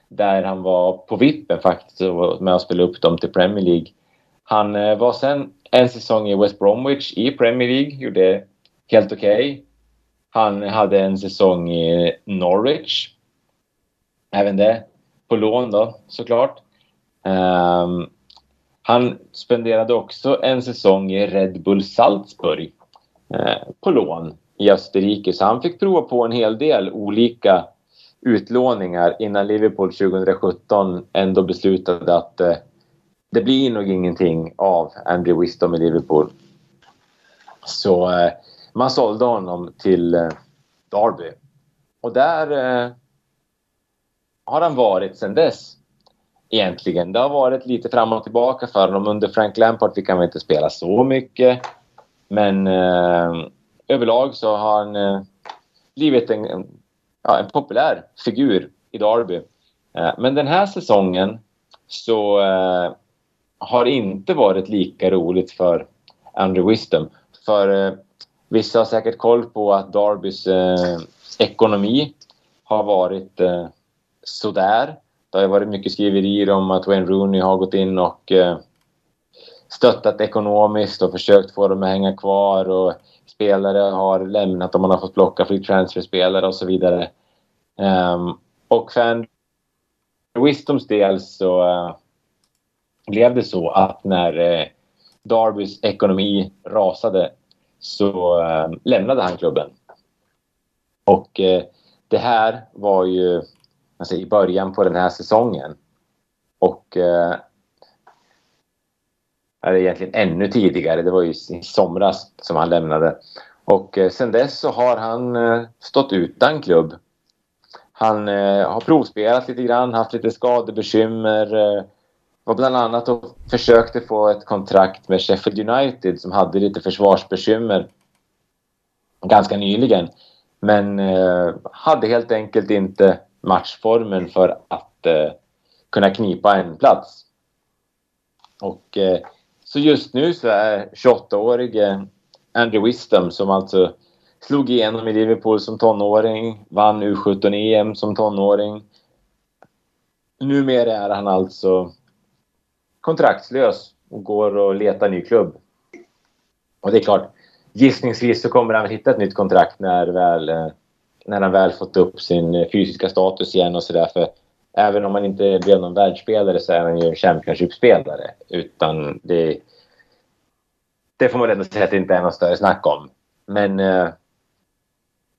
B: där han var på vippen faktiskt och med att spela upp dem till Premier League. Han eh, var sen en säsong i West Bromwich i Premier League, gjorde helt okej. Okay. Han hade en säsong i Norwich. Även det på lån då såklart. Um, han spenderade också en säsong i Red Bull Salzburg uh, på lån i Österrike. Så han fick prova på en hel del olika utlåningar innan Liverpool 2017 ändå beslutade att uh, det blir nog ingenting av Andrew Wisdom i Liverpool. Så uh, man sålde honom till eh, Derby. Och där eh, har han varit sedan dess. Egentligen. Det har varit lite fram och tillbaka för honom. Under Frank Lampard fick han inte spela så mycket. Men eh, överlag så har han eh, blivit en, en, ja, en populär figur i Derby. Eh, men den här säsongen så eh, har inte varit lika roligt för Andrew Wisdom. För eh, Vissa har säkert koll på att Darbys eh, ekonomi har varit eh, sådär. Det har varit mycket skriverier om att Wayne Rooney har gått in och eh, stöttat ekonomiskt och försökt få dem att hänga kvar och spelare har lämnat och man har fått plocka free transfer-spelare och så vidare. Um, och för Wisdoms del så uh, blev det så att när uh, Darbys ekonomi rasade så eh, lämnade han klubben. Och eh, det här var ju alltså, i början på den här säsongen. Och eh, eller egentligen ännu tidigare, det var ju i somras som han lämnade. Och eh, sen dess så har han eh, stått utan klubb. Han eh, har provspelat lite grann, haft lite skadebekymmer. Eh, var bland annat och försökte få ett kontrakt med Sheffield United som hade lite försvarsbekymmer ganska nyligen. Men eh, hade helt enkelt inte matchformen för att eh, kunna knipa en plats. Och eh, så just nu så är 28-årige Andrew Wisdom som alltså slog igenom i Liverpool som tonåring, vann U17-EM som tonåring. Numera är han alltså kontraktslös och går och letar ny klubb. Och det är klart, gissningsvis så kommer han hitta ett nytt kontrakt när, väl, eh, när han väl fått upp sin eh, fysiska status igen och sådär. För även om han inte blev någon världsspelare så är han ju en Championship-spelare. Utan det, det får man ändå säga att det inte är något större snack om. Men eh,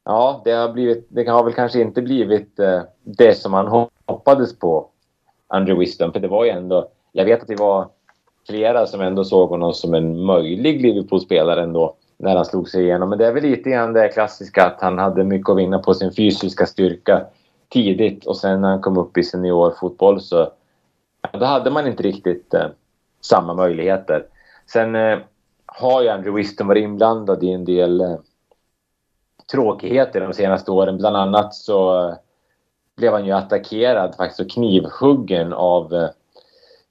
B: ja, det har, blivit, det har väl kanske inte blivit det som man hoppades på, Andrew Wisdom. För det var ju ändå... Jag vet att det var flera som ändå såg honom som en möjlig Liverpool-spelare ändå när han slog sig igenom. Men det är väl lite grann det klassiska att han hade mycket att vinna på sin fysiska styrka tidigt och sen när han kom upp i seniorfotboll så då hade man inte riktigt eh, samma möjligheter. Sen eh, har ju Andrew Wiston varit inblandad i en del eh, tråkigheter de senaste åren. Bland annat så eh, blev han ju attackerad faktiskt och knivhuggen av, eh,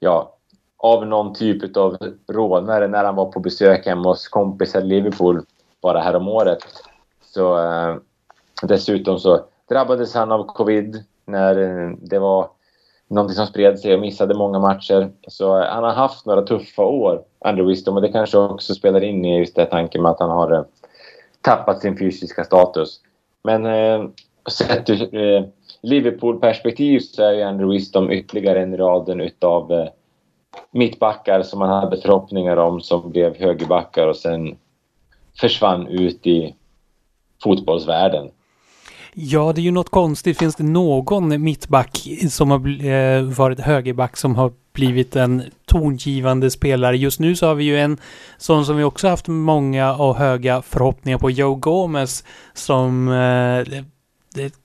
B: ja, av någon typ av rånare när han var på besök hemma hos kompisar i Liverpool bara häromåret. Så eh, dessutom så drabbades han av covid när eh, det var någonting som spred sig och missade många matcher. Så eh, han har haft några tuffa år, Andrew Wisdom, och det kanske också spelar in i just det tanken med att han har eh, tappat sin fysiska status. Men eh, sett ur eh, Liverpool-perspektiv så är ju Andrew Wisdom ytterligare en i raden utav eh, mittbackar som man hade förhoppningar om som blev högerbackar och sen försvann ut i fotbollsvärlden.
A: Ja, det är ju något konstigt. Finns det någon mittback som har eh, varit högerback som har blivit en tongivande spelare? Just nu så har vi ju en sån som vi också haft många och höga förhoppningar på, Joe Gomez, som eh,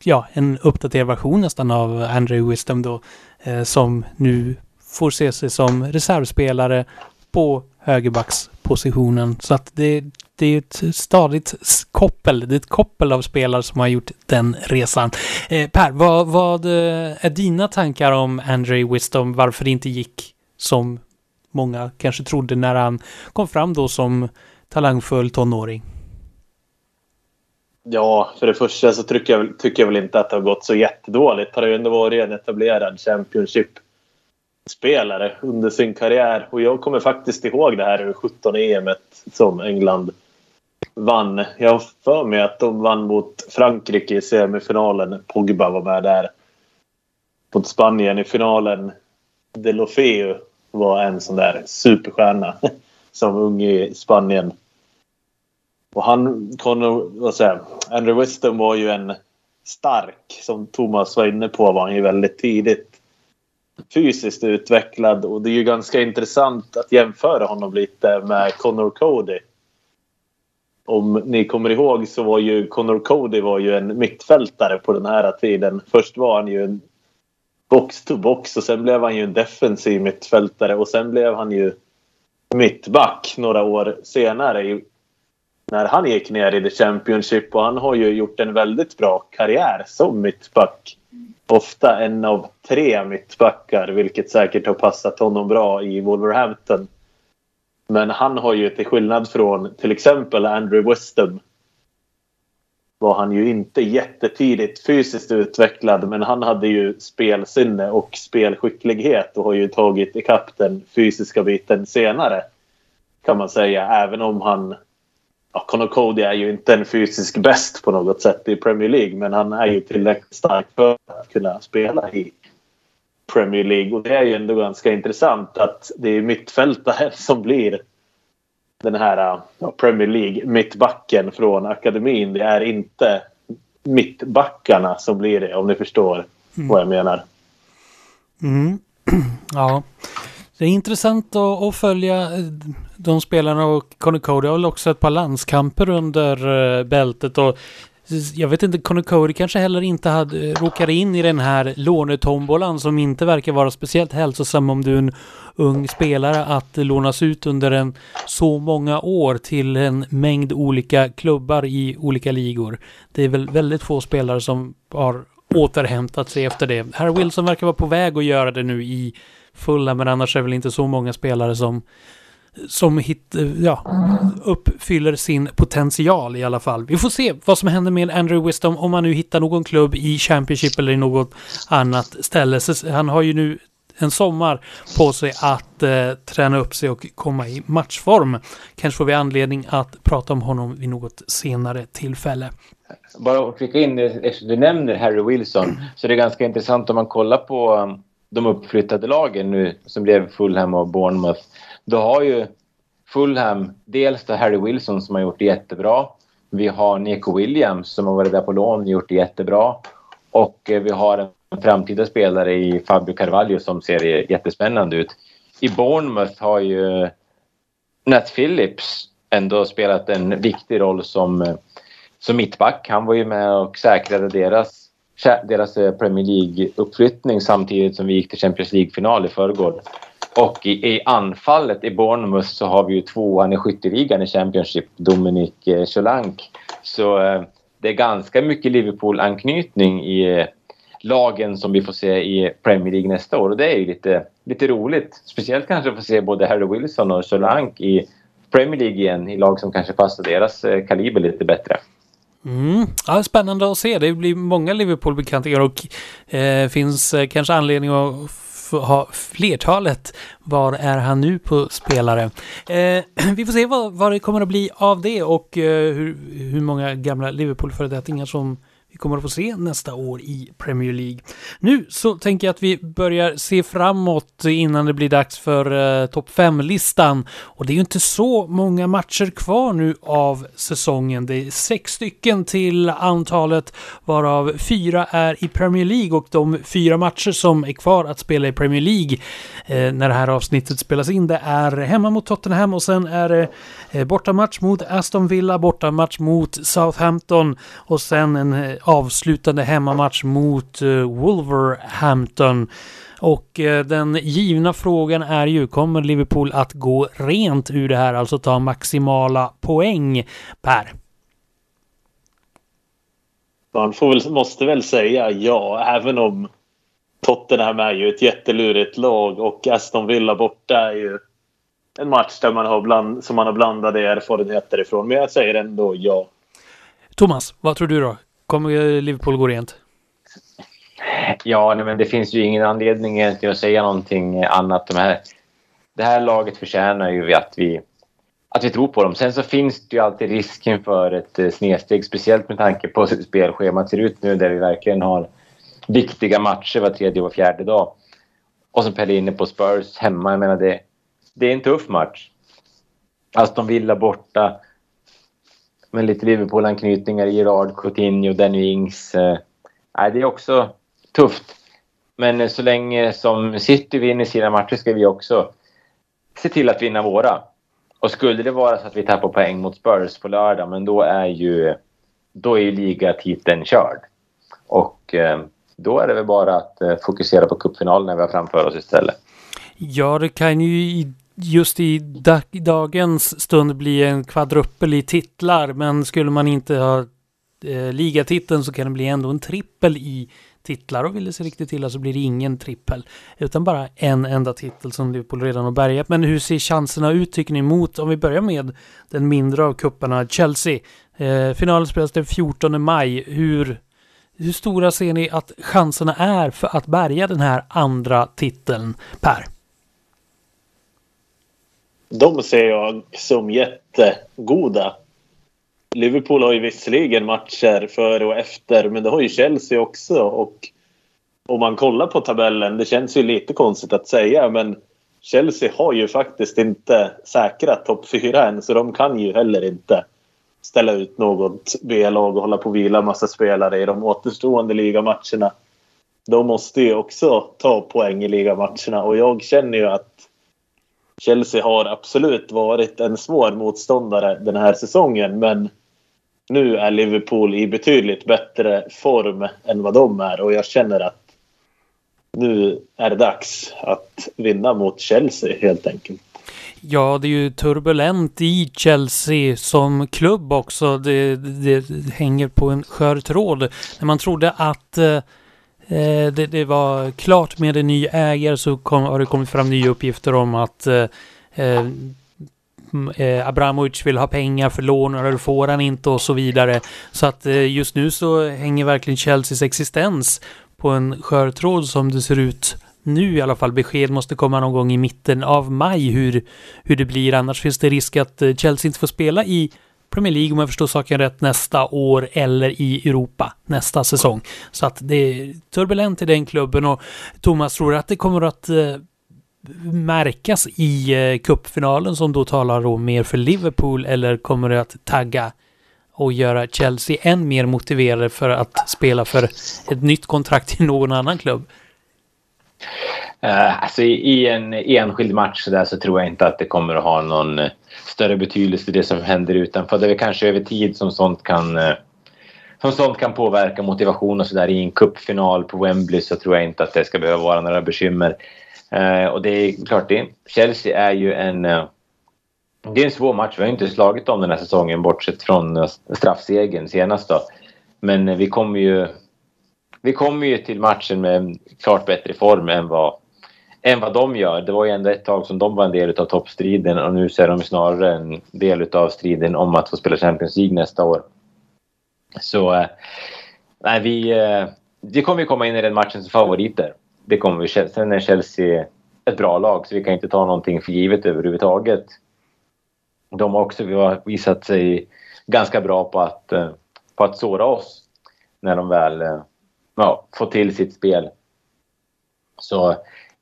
A: ja, en uppdaterad version nästan av Andrew Wisdom då, eh, som nu får se sig som reservspelare på högerbackspositionen. Så att det, det är ett stadigt koppel. Det är ett koppel av spelare som har gjort den resan. Eh, per, vad, vad eh, är dina tankar om Andrew Wisdom? Varför det inte gick som många kanske trodde när han kom fram då som talangfull tonåring?
C: Ja, för det första så tycker jag, tycker jag väl inte att det har gått så jättedåligt. Han har ju ändå varit en etablerad Championship spelare under sin karriär. Och jag kommer faktiskt ihåg det här 17 EM som England vann. Jag har för mig att de vann mot Frankrike i semifinalen. Pogba var med där. Mot Spanien i finalen. Delofeu var en sån där superstjärna som ung i Spanien. Och han, Connor, vad säger Andrew Wisdom var ju en stark, som Thomas var inne på, var han ju väldigt tidigt fysiskt utvecklad och det är ju ganska intressant att jämföra honom lite med Connor Cody. Om ni kommer ihåg så var ju Connor Cody var ju en mittfältare på den här tiden. Först var han ju en box-to-box och sen blev han ju en defensiv mittfältare och sen blev han ju mittback några år senare när han gick ner i the Championship och han har ju gjort en väldigt bra karriär som mittback ofta en av tre mittbackar vilket säkert har passat honom bra i Wolverhampton. Men han har ju till skillnad från till exempel Andrew Wisdom var han ju inte jättetidigt fysiskt utvecklad men han hade ju spelsinne och spelskicklighet och har ju tagit ikapp den fysiska biten senare. Kan man säga även om han ja, Conor Cody är ju inte en fysisk bäst på något sätt i Premier League men han är ju tillräckligt stark för att kunna spela i Premier League. Och det är ju ändå ganska intressant att det är mittfältaren som blir den här ja, Premier League mittbacken från akademin. Det är inte mittbackarna som blir det om ni förstår mm. vad jag menar.
A: Mm. Ja, det är intressant att, att, följa eh, de spelarna och Conny Cody har väl också ett par landskamper under eh, bältet och jag vet inte, Connor Cody kanske heller inte hade eh, råkat in i den här lånetombolan som inte verkar vara speciellt hälsosam om du är en ung spelare att lånas ut under en så många år till en mängd olika klubbar i olika ligor. Det är väl väldigt få spelare som har återhämtat sig efter det. Herr Wilson verkar vara på väg att göra det nu i fulla, men annars är det väl inte så många spelare som som hit, ja, uppfyller sin potential i alla fall. Vi får se vad som händer med Andrew Wisdom om han nu hittar någon klubb i Championship eller i något annat ställe. Så han har ju nu en sommar på sig att eh, träna upp sig och komma i matchform. Kanske får vi anledning att prata om honom vid något senare tillfälle.
B: Bara att flika in det, eftersom du nämner Harry Wilson, så det är ganska intressant om man kollar på um, de uppflyttade lagen nu som blev Fulham och Bournemouth. Då har ju Fulham dels då Harry Wilson som har gjort det jättebra. Vi har Nico Williams som har varit där på lån och gjort det jättebra. Och eh, vi har en framtida spelare i Fabio Carvalho som ser jättespännande ut. I Bournemouth har ju Nat Phillips ändå spelat en viktig roll som, eh, som mittback. Han var ju med och säkrade deras, deras eh, Premier League-uppflyttning samtidigt som vi gick till Champions League-final i förrgår. Och i, i, anfallet i Bournemouth så har vi ju tvåan i skytteligan i Championship, Dominic eh, Solank. Så eh, det är ganska mycket Liverpool-anknytning i eh, lagen som vi får se i Premier League nästa år. Och det är ju lite, lite roligt. Speciellt kanske att få se både Harry Wilson och Solank i Premier League igen, i lag som kanske passar deras eh, kaliber lite bättre.
A: Mm. Ja, spännande att se. Det blir många Liverpool-bekantingar och eh, finns eh, kanske anledning att ha flertalet. Var är han nu på spelare? Eh, vi får se vad, vad det kommer att bli av det och eh, hur, hur många gamla Liverpool-föredettingar som vi kommer att få se nästa år i Premier League. Nu så tänker jag att vi börjar se framåt innan det blir dags för eh, topp 5-listan. Och det är ju inte så många matcher kvar nu av säsongen. Det är sex stycken till antalet, varav fyra är i Premier League och de fyra matcher som är kvar att spela i Premier League eh, när det här avsnittet spelas in, det är hemma mot Tottenham och sen är det eh, bortamatch mot Aston Villa, bortamatch mot Southampton och sen en eh, avslutande hemmamatch mot uh, Wolverhampton. Och uh, den givna frågan är ju, kommer Liverpool att gå rent ur det här, alltså ta maximala poäng per?
C: Man får väl, måste väl säga ja, även om Tottenham är ju ett jättelurigt lag och Aston Villa borta är ju en match där man har bland, som man har blandade erfarenheter ifrån. Men jag säger ändå ja.
A: Thomas, vad tror du då? Kommer Liverpool gå rent?
B: Ja, men det finns ju ingen anledning egentligen att säga någonting annat. De här, det här laget förtjänar ju att vi, att vi tror på dem. Sen så finns det ju alltid risken för ett eh, snedsteg, speciellt med tanke på hur spelschemat ser ut nu där vi verkligen har viktiga matcher var tredje och fjärde dag. Och som Pelle är inne på Spurs hemma, jag menar det, det är en tuff match. Aston Villa borta med lite Liverpool-anknytningar. Gerard, Coutinho, Danny Ings. Eh, det är också tufft. Men eh, så länge som City vinner sina matcher ska vi också se till att vinna våra. Och skulle det vara så att vi tappar poäng mot Spurs på lördag, men då är ju, då är ju ligatiteln körd. Och eh, då är det väl bara att eh, fokusera på cupfinalen när vi har framför oss istället.
A: Ja, det kan ju just i dagens stund bli en kvadruppel i titlar, men skulle man inte ha eh, ligatiteln så kan det bli ändå en trippel i titlar och vill det sig riktigt illa så blir det ingen trippel utan bara en enda titel som Liverpool redan har bärgat. Men hur ser chanserna ut tycker ni mot, om vi börjar med den mindre av kupparna, Chelsea. Eh, finalen spelas den 14 maj. Hur, hur stora ser ni att chanserna är för att bärga den här andra titeln, Per?
C: De ser jag som jättegoda. Liverpool har ju visserligen matcher före och efter men det har ju Chelsea också. Och om man kollar på tabellen, det känns ju lite konstigt att säga men Chelsea har ju faktiskt inte säkrat topp fyra än så de kan ju heller inte ställa ut något B-lag och hålla på och vila massa spelare i de återstående ligamatcherna. De måste ju också ta poäng i ligamatcherna och jag känner ju att Chelsea har absolut varit en svår motståndare den här säsongen men nu är Liverpool i betydligt bättre form än vad de är och jag känner att nu är det dags att vinna mot Chelsea helt enkelt.
A: Ja, det är ju turbulent i Chelsea som klubb också. Det, det, det hänger på en skör tråd. När man trodde att eh, eh, det, det, var klart med en ny ägare så kom, har det kommit fram nya uppgifter om att eh, eh, eh Abramovic vill ha pengar för lån och det får han inte och så vidare. Så att eh, just nu så hänger verkligen Chelseas existens på en skör tråd som det ser ut nu i alla fall. Besked måste komma någon gång i mitten av maj hur, hur det blir. Annars finns det risk att eh, Chelsea inte får spela i Premier League om jag förstår saken rätt nästa år eller i Europa nästa säsong. Så att det är turbulent i den klubben och Thomas tror att det kommer att eh, märkas i eh, cupfinalen som då talar då mer för Liverpool eller kommer det att tagga och göra Chelsea än mer motiverade för att spela för ett nytt kontrakt i någon annan klubb?
B: Uh, alltså i, i, en enskild match så, där så tror jag inte att det kommer att ha någon uh, större betydelse det som händer utanför. Det är väl kanske över tid som sånt kan eh, som sånt kan påverka motivation och sådär. I en cupfinal på Wembley så tror jag inte att det ska behöva vara några bekymmer. Eh, och det är klart, det, Chelsea är ju en... Eh, det är en svår match. Vi har inte slagit dem den här säsongen bortsett från straffsegern senast då. Men vi kommer ju vi kommer ju till matchen med klart bättre form än vad, än vad de gör. Det var ju ändå ett tag som de var en del av toppstriden och nu så är de snarare en del av striden om att få spela Champions League nästa år. Så eh, nej, vi, eh, vi kommer ju komma in i den matchen som favoriter. Det kommer vi. Sen är Chelsea ett bra lag så vi kan inte ta någonting för givet överhuvudtaget. De har också visat sig ganska bra på att, eh, på att såra oss när de väl ja, får till sitt spel. Så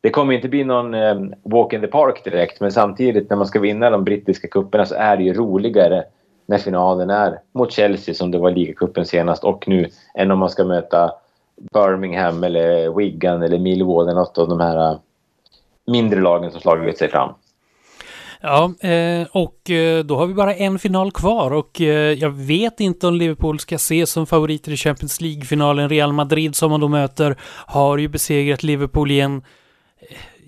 B: det kommer inte bli någon eh, walk in the park direkt men samtidigt när man ska vinna de brittiska kupperna så är det ju roligare när finalen är mot Chelsea som det var i ligacupen senast och nu än om man ska möta Birmingham eller Wigan eller Millwall eller något av de här eh, mindre lagen som slagit sig fram.
A: Ja, eh, och eh, då har vi bara en final kvar och jag vet inte om Liverpool ska ses som favoriter i Champions League-finalen. Real Madrid som man då möter har ju besegrat Liverpool i en,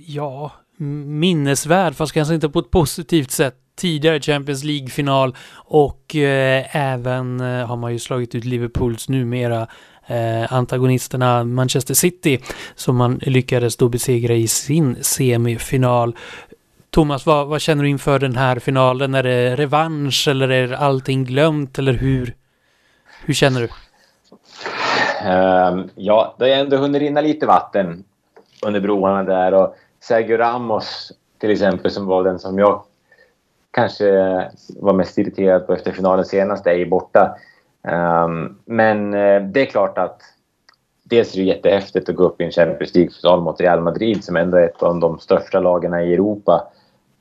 A: ja, minnesvärd, fast kanske inte på ett positivt sätt, tidigare Champions League-final och eh, även eh, har man ju slagit ut Liverpools numera eh, antagonisterna Manchester City som man lyckades då besegra i sin semifinal. Thomas, vad, vad, känner du inför den här finalen? Är det revansch eller är allting glömt eller hur? Hur känner du?
B: Um, ja, det har ändå hunnit rinna lite vatten under broarna där och Sergio Ramos till exempel som var den som jag kanske var mest irriterad på efter finalen senast är ju borta. Um, men eh, det är klart att dels är det jättehäftigt att gå upp i en Champions League-final mot Real Madrid som ändå är ett av de största lagen i Europa.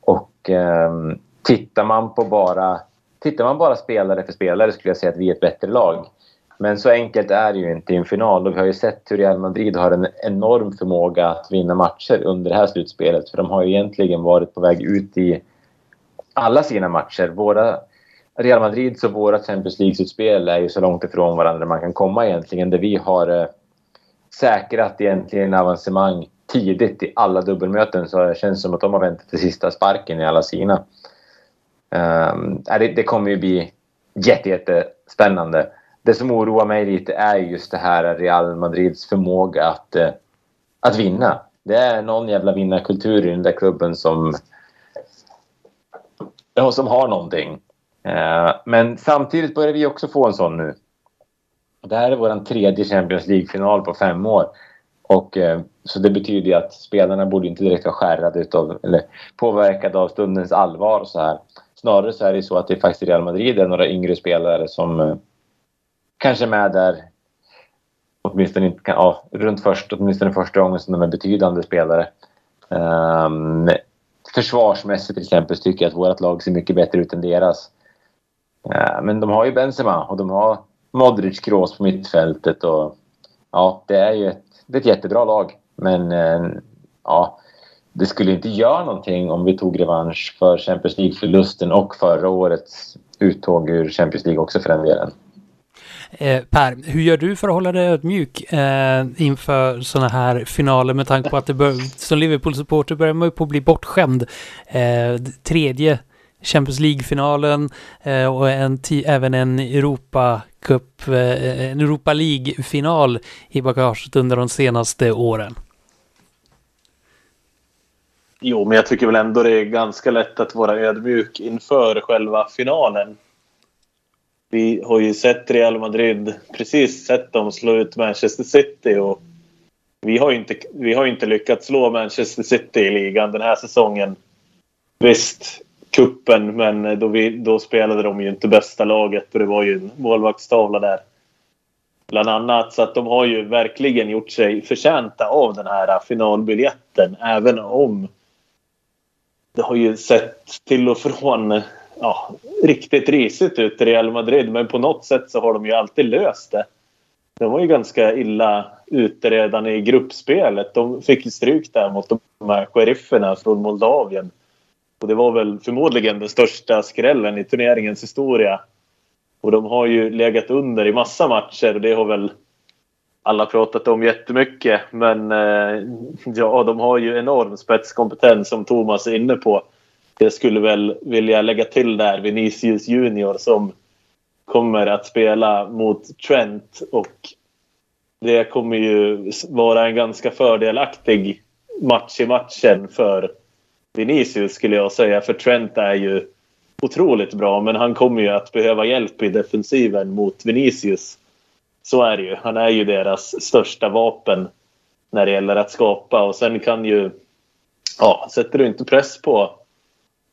B: Och um, tittar man på bara Tittar man bara spelare för spelare skulle jag säga att vi är ett bättre lag. Men så enkelt är det ju inte i en final och vi har ju sett hur Real Madrid har en enorm förmåga att vinna matcher under det här slutspelet. För de har ju egentligen varit på väg ut i alla sina matcher. Våra Real Madrids och våra Champions League-slutspel är ju så långt ifrån varandra man kan komma egentligen. Där vi har eh, säkrat egentligen avancemang tidigt i alla dubbelmöten så det känns som att de har väntat till sista sparken i alla sina. Um, det, det, kommer ju bli jättespännande. Det som oroar mig lite är just det här Real Madrids förmåga att, eh, att vinna. Det är någon jävla vinnarkultur i den där klubben som, ja, som har någonting. Eh, men samtidigt börjar vi också få en sån nu. Det här är vår tredje Champions League-final på fem år. Och, eh, så det betyder ju att spelarna borde inte direkt vara skärrade utav, eller påverkade av stundens allvar. Och så här. Snarare så är det så att det är faktiskt Real Madrid det är några yngre spelare som kanske med där åtminstone inte kan, ja, runt först, åtminstone första gången som de är betydande spelare. Um, försvarsmässigt till exempel tycker jag att vårt lag ser mycket bättre ut än deras. Uh, men de har ju Benzema och de har Modric, Kroos på mittfältet och ja, det är ju ett det är ett jättebra lag. Men uh, ja, det skulle inte göra någonting om vi tog revansch för Champions League-förlusten och förra årets uttåg ur Champions League också för den delen.
A: Eh, per, hur gör du för att hålla dig ödmjuk eh, inför sådana här finaler med tanke på att det bör, som Liverpool-supporter börjar man ju på att bli bortskämd. Eh, tredje Champions League-finalen eh, och en även en Europa Cup, eh, en Europa League-final i bagaget under de senaste åren.
C: Jo, men jag tycker väl ändå det är ganska lätt att vara ödmjuk inför själva finalen. Vi har ju sett Real Madrid, precis sett dem slå ut Manchester City och vi har inte, vi har inte lyckats slå Manchester City i ligan den här säsongen. Visst, kuppen men då, vi, då spelade de ju inte bästa laget och det var ju en målvaktstavla där. Bland annat, så att de har ju verkligen gjort sig förtjänta av den här finalbiljetten även om det har ju sett till och från ja, riktigt risigt ut i Real Madrid men på något sätt så har de ju alltid löst det. De var ju ganska illa ute redan i gruppspelet. De fick ju stryk där mot de här sherifferna från Moldavien. Och det var väl förmodligen den största skrällen i turneringens historia. Och de har ju legat under i massa matcher och det har väl alla pratat om jättemycket. Men eh, ja, de har ju enorm spetskompetens som Thomas är inne på. Jag skulle väl vilja lägga till där Vinicius Junior som kommer att spela mot Trent och det kommer ju vara en ganska fördelaktig match i matchen för Vinicius skulle jag säga. För Trent är ju otroligt bra men han kommer ju att behöva hjälp i defensiven mot Vinicius. Så är det ju. Han är ju deras största vapen när det gäller att skapa och sen kan ju... Ja, sätter du inte press på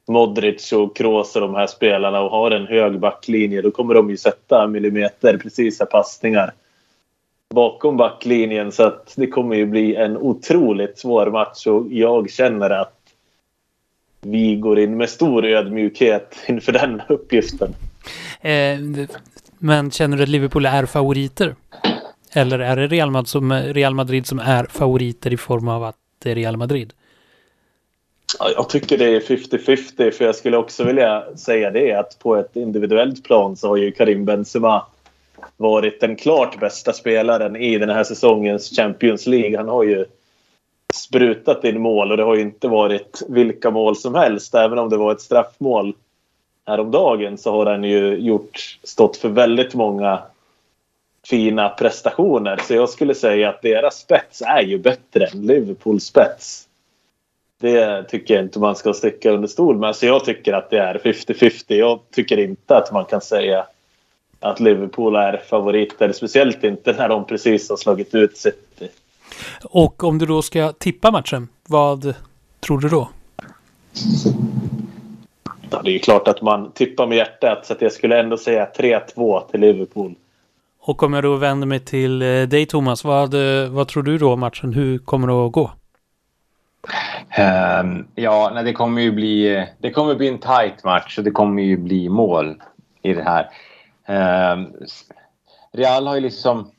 C: Modric och Kroos och de här spelarna och har en hög backlinje då kommer de ju sätta millimeter precisa passningar bakom backlinjen så att det kommer ju bli en otroligt svår match och jag känner att vi går in med stor ödmjukhet inför den uppgiften.
A: Eh, men känner du att Liverpool är favoriter? Eller är det Real Madrid, som, Real Madrid som är favoriter i form av att det är Real Madrid?
C: Jag tycker det är 50-50 för jag skulle också vilja säga det att på ett individuellt plan så har ju Karim Benzema varit den klart bästa spelaren i den här säsongens Champions League. Han har ju sprutat in mål och det har ju inte varit vilka mål som helst. Även om det var ett straffmål häromdagen så har han ju gjort, stått för väldigt många fina prestationer. Så jag skulle säga att deras spets är ju bättre än Liverpools spets. Det tycker jag inte man ska sticka under stol med. Så jag tycker att det är 50-50. Jag tycker inte att man kan säga att Liverpool är favoriter. Speciellt inte när de precis har slagit ut City.
A: Och om du då ska tippa matchen, vad tror du då?
C: Ja, det är klart att man tippar med hjärtat så att jag skulle ändå säga 3-2 till Liverpool.
A: Och om jag då vänder mig till eh, dig Thomas, vad, eh, vad tror du då om matchen? Hur kommer det att gå?
B: Um, ja, nej, det kommer ju bli, det kommer bli en tight match och det kommer ju bli mål i det här. Um, Real har ju liksom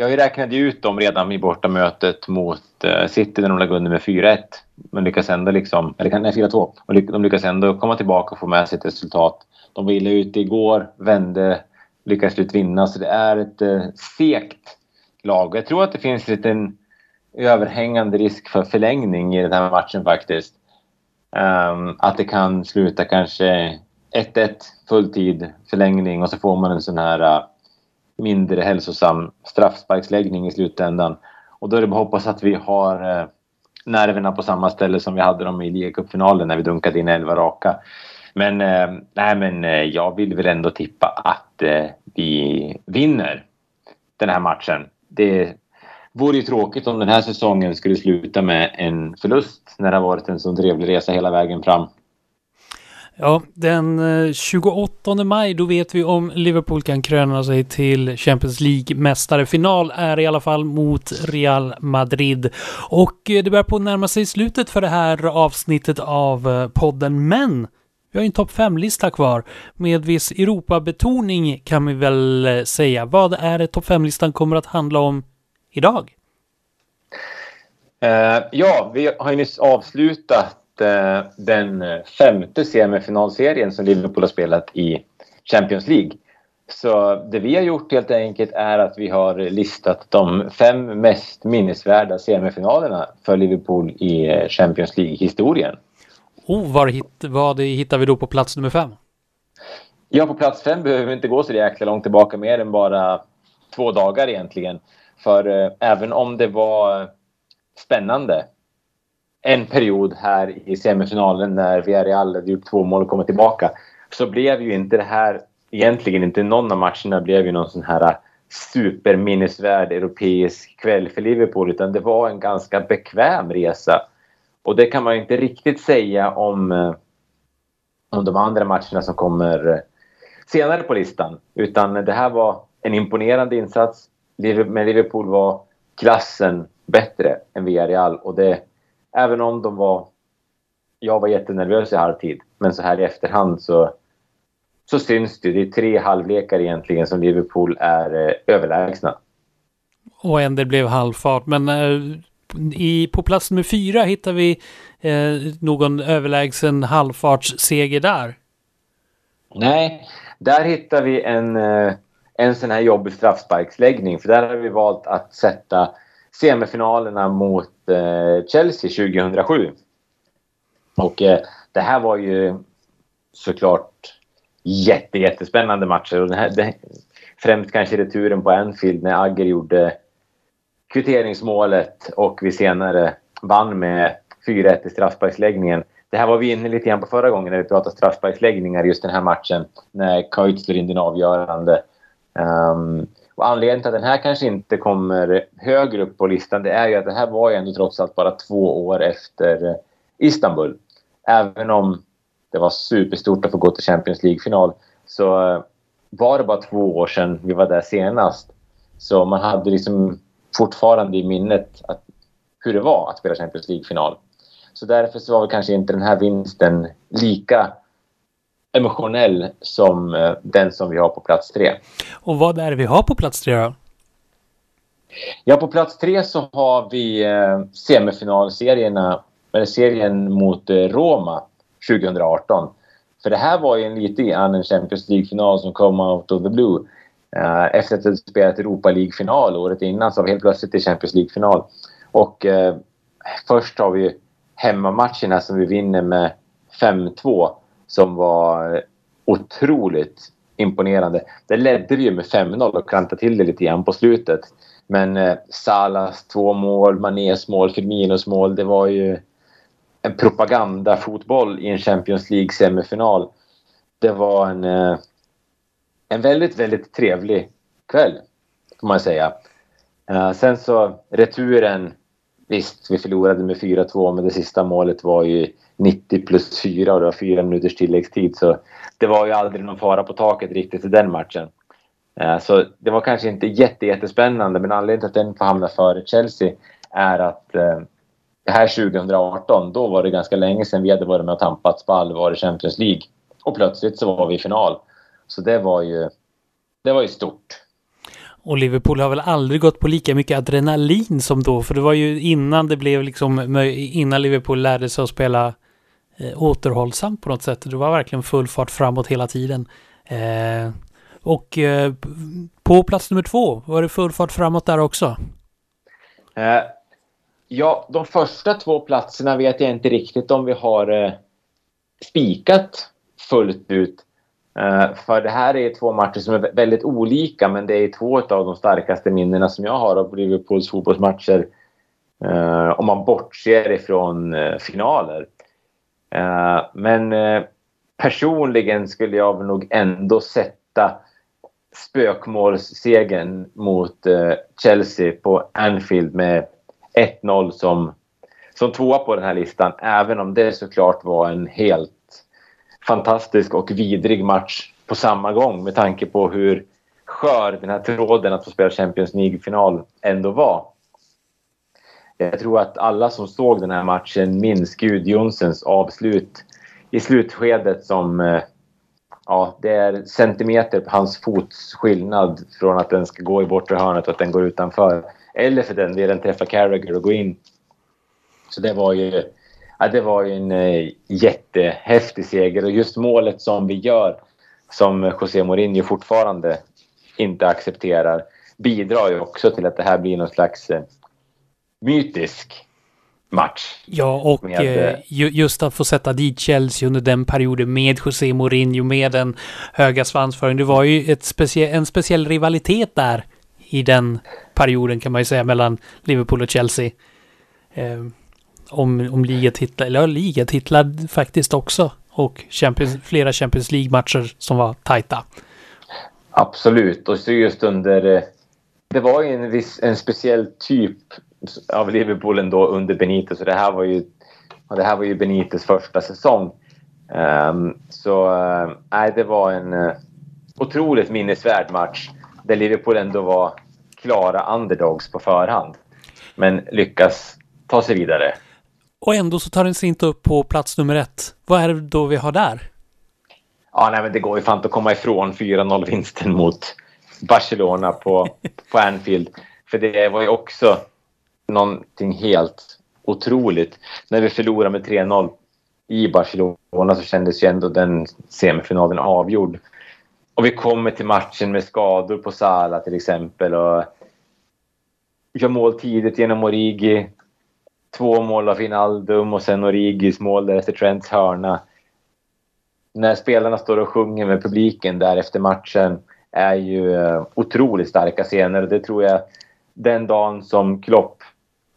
B: jag räknade ut dem redan i bortamötet mot uh, City när de låg under med 4-1. Men lyckas ändå liksom, eller nej 4-2. Och de lyckas ändå komma tillbaka och få med sig ett resultat. De var illa ute igår, vände, lyckades slut vinna. Så det är ett uh, segt lag. Jag tror att det finns en liten överhängande risk för förlängning i den här matchen faktiskt. Um, att det kan sluta kanske 1-1 fulltid, förlängning och så får man en sån här uh, mindre hälsosam straffsparksläggning i slutändan. Och då är det bara att hoppas att vi har uh, nerverna på samma ställe som vi hade dem i ligacupfinalen när vi dunkade in elva raka. Men, eh, nej, men eh, jag vill väl ändå tippa att eh, vi vinner den här matchen. Det vore ju tråkigt om den här säsongen skulle sluta med en förlust när det har varit en så trevlig resa hela vägen fram.
A: Ja, den eh, 28 maj då vet vi om Liverpool kan kröna sig till Champions League-mästare. Final är i alla fall mot Real Madrid. Och eh, det börjar på att närma sig slutet för det här avsnittet av eh, podden, men vi har en topp 5-lista kvar med viss Europa-betoning kan vi väl säga. Vad är det topp 5-listan kommer att handla om idag?
B: Uh, ja, vi har ju nyss avslutat Eh, den femte semifinalserien som Liverpool har spelat i Champions League. Så det vi har gjort helt enkelt är att vi har listat de fem mest minnesvärda semifinalerna för Liverpool i Champions League-historien.
A: Oh, var hit, vad hittar vi då på plats nummer fem?
B: Ja, på plats fem behöver vi inte gå så jäkla långt tillbaka mer än bara två dagar egentligen. För eh, även om det var spännande en period här i semifinalen när Villarreal hade gjort två mål och kommit tillbaka så blev ju inte det här egentligen inte någon av matcherna blev ju någon sån här superminnesvärd europeisk kväll för Liverpool utan det var en ganska bekväm resa. Och det kan man ju inte riktigt säga om, eh, om de andra matcherna som kommer eh, senare på listan. Utan det här var en imponerande insats. Men Liverpool var klassen bättre än Villarreal och det, även om de var... Jag var jättenervös i halvtid, men så här i efterhand så, så syns det. Det är tre halvlekar egentligen som Liverpool är eh, överlägsna.
A: Och en det blev halvfart, men eh, i, på plats nummer fyra hittar vi eh, någon överlägsen halvfartsseger där.
B: Nej, där hittar vi en, eh, en sån här jobbig straffsparksläggning. För där har vi valt att sätta semifinalerna mot eh, Chelsea 2007. Och eh, det här var ju såklart jätte, jättespännande matcher. Och det här, det, främst kanske returen på Anfield när Agger gjorde kvitteringsmålet och vi senare vann med 4-1 i straffsparksläggningen. Det här var vi inne lite grann på förra gången när vi pratade straffsparksläggningar just den här matchen när Kuyt slår in den avgörande. Um, och anledningen till att den här kanske inte kommer högre upp på listan det är ju att det här var ju ändå trots allt bara två år efter Istanbul. Även om det var superstort att få gå till Champions League-final så eh, var det bara två år sedan vi var där senast. Så man hade liksom fortfarande i minnet att, hur det var att spela Champions League-final. Så därför så var väl kanske inte den här vinsten lika emotionell som eh, den som vi har på plats tre.
A: Och vad är det vi har på plats tre då?
B: Ja, på plats tre så har vi eh, semifinalserierna, eller serien mot eh, Roma 2018. För det här var ju en lite grann en Champions League-final som kom out of the blue. efter att ha spelat Europa League-final året innan så var vi helt plötsligt i Champions League-final. Och först har vi hemmamatcherna som vi vinner med 5-2 som var otroligt imponerande. Det ledde vi ju med 5-0 och klantade till det lite grann på slutet. Men eh, Salas två mål, Manés mål, Firminos mål, det var ju en propagandafotboll i en Champions League-semifinal. Det var en, eh, en väldigt, väldigt trevlig kväll, får man säga. Eh, sen så returen Visst, vi förlorade med 4-2 men det sista målet var ju 90 plus 4 och det var fyra minuters tilläggstid. Så det var ju aldrig någon fara på taket riktigt i den matchen. Eh, så det var kanske inte jätte, jättespännande men anledningen till att den får hamna före Chelsea är att eh, det här 2018, då var det ganska länge sedan vi hade varit med och tampats på allvar i Champions League. Och plötsligt så var vi i final. Så det var ju, det var ju stort.
A: Och Liverpool har väl aldrig gått på lika mycket adrenalin som då, för det var ju innan det blev liksom, innan Liverpool lärde sig att spela eh, återhållsamt på något sätt. Det var verkligen full fart framåt hela tiden. Eh, och eh, på plats nummer två, var det full fart framåt där också?
B: Eh, ja, de första två platserna vet jag inte riktigt om vi har eh, spikat fullt ut. Eh, för det här är två matcher som är väldigt olika men det är två av de starkaste minnena som jag har av Liverpools fotbollsmatcher. Eh, om man bortser ifrån eh, finaler. men personligen skulle jag nog ändå sätta spökmålssegern mot Chelsea på Anfield med 1-0 som, som tvåa på den här listan. Även om det såklart var en helt fantastisk och vidrig match på samma gång med tanke på hur skör den här tråden att få spela Champions League-final ändå var. Jag tror att alla som såg den här matchen minns Gud Jonsens avslut i slutskedet som... Eh, ja, det är centimeter på hans fots skillnad från att den ska gå i bortre hörnet och att den går utanför. Eller för den delen träffa Carragher och gå in. Så det var ju ja, det var ju en eh, jättehäftig seger och just målet som vi gör som José Mourinho fortfarande inte accepterar bidrar ju också till att det här blir någon slags eh, mytisk match.
A: Ja, och med, eh, just att få sätta dit Chelsea under den perioden med José Mourinho, med den höga svansföringen. Det var ju ett specie en speciell rivalitet där i den perioden kan man ju säga mellan Liverpool och Chelsea. Eh, om, om ligatitlar, eller ja, ligatitlar faktiskt också. Och Champions, flera Champions League-matcher som var tajta.
B: Absolut, och så just under... Eh, det var ju en, viss, en speciell typ av Liverpool ändå under Benitez. Så det här var ju, det här var ju Benites första säsong. Um, så uh, det var en uh, otroligt minnesvärd match där Liverpool ändå var klara underdogs på förhand. Men lyckas ta sig vidare.
A: Och ändå så tar den sig inte upp på plats nummer ett. Vad är det då vi har där?
B: Ja, nej, men det går ju fan inte att komma ifrån 4-0-vinsten mot Barcelona på, på Anfield. För det var ju också någonting helt otroligt. När vi förlorade med 3-0 i Barcelona så kändes ju ändå den semifinalen avgjord. Och vi kommer till matchen med skador på Sala till exempel. Och vi gör mål tidigt genom Origi. Två mål av Finaldum och sen Origis mål därefter Trents hörna. När spelarna står och sjunger med publiken där efter matchen är ju eh, otroligt starka scener. Det tror jag den dagen som Klopp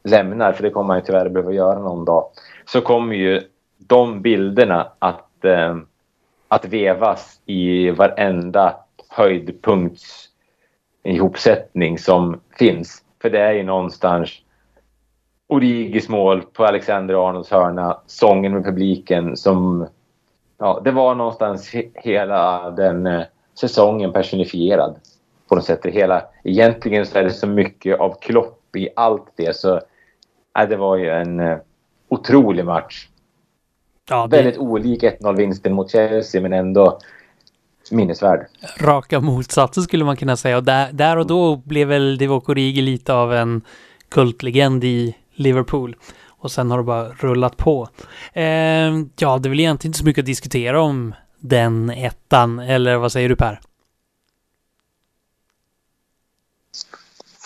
B: lämnar, för det kommer han ju tyvärr behöva göra någon dag, så kommer ju de bilderna att, eh, att vevas i varenda höjdpunkts ihopsättning som finns. För det är ju någonstans Origis mål på Alexander Arnolds hörna, sången med publiken som... Ja, det var någonstans he hela den eh, säsongen personifierad på något sätt. Hela, egentligen så är det så mycket av Klopp i allt det så äh, det var ju en uh, otrolig match. Ja, det... Väldigt olik 1-0-vinsten mot Chelsea men ändå minnesvärd.
A: Raka motsatsen skulle man kunna säga och där, där och då blev väl Divock Origi lite av en kultlegend i Liverpool. Och sen har det bara rullat på. Eh, ja, det är väl egentligen inte så mycket att diskutera om den ettan, eller vad säger du Per?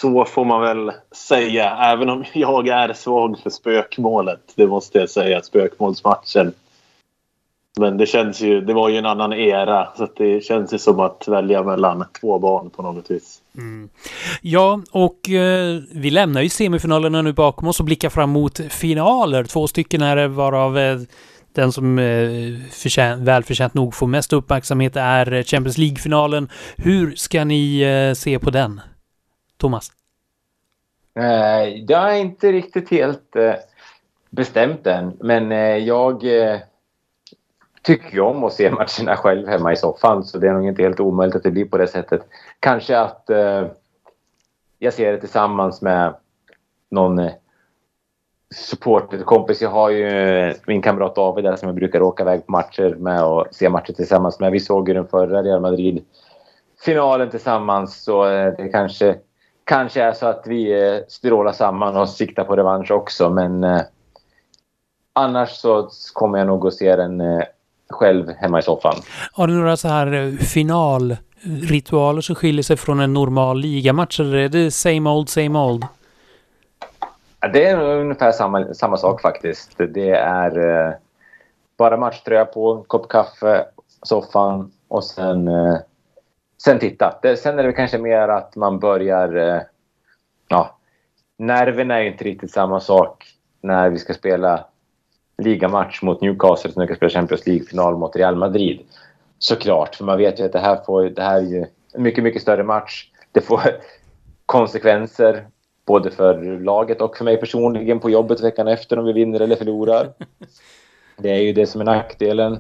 C: Så får man väl säga, även om jag är svag för spökmålet. Det måste jag säga, spökmålsmatchen. Men det känns ju, det var ju en annan era så det känns ju som att välja mellan två barn på något vis. Mm.
A: Ja, och eh, vi lämnar ju semifinalerna nu bakom oss och blickar fram mot finaler. Två stycken är det varav eh, den som eh, förtjän, välförtjänt nog får mest uppmärksamhet är Champions League-finalen. Hur ska ni eh, se på den? Thomas?
B: Eh, jag är inte riktigt helt eh, bestämt än, men eh, jag eh, tycker ju om att se matcherna själv hemma i soffan så det är nog inte helt omöjligt att det blir på det sättet. Kanske att eh, jag ser det tillsammans med någon eh, supporterkompis. Jag har ju eh, min kamrat David där som jag brukar åka iväg på matcher med och se matcher tillsammans med. Vi såg ju den förra Real Madrid-finalen tillsammans så eh, det kanske, kanske är så att vi eh, strålar samman och siktar på revansch också men eh, annars så kommer jag nog att se den eh, själv hemma i soffan.
A: Har du några så här finalritualer som skiljer sig från en normal ligamatch eller är det same old, same old?
B: Det är ungefär samma, samma sak faktiskt. Det är eh, bara matchtröja på, kopp kaffe, soffan och sen, eh, sen titta. Det, sen är det kanske mer att man börjar... Eh, ja, nerverna är inte riktigt samma sak när vi ska spela ligamatch mot Newcastle som vi ska spela Champions League-final mot Real Madrid. Såklart, för man vet ju att det här, får, det här är ju en mycket, mycket större match. Det får konsekvenser både för laget och för mig personligen på jobbet veckan efter om vi vinner eller förlorar. Det är ju det som är nackdelen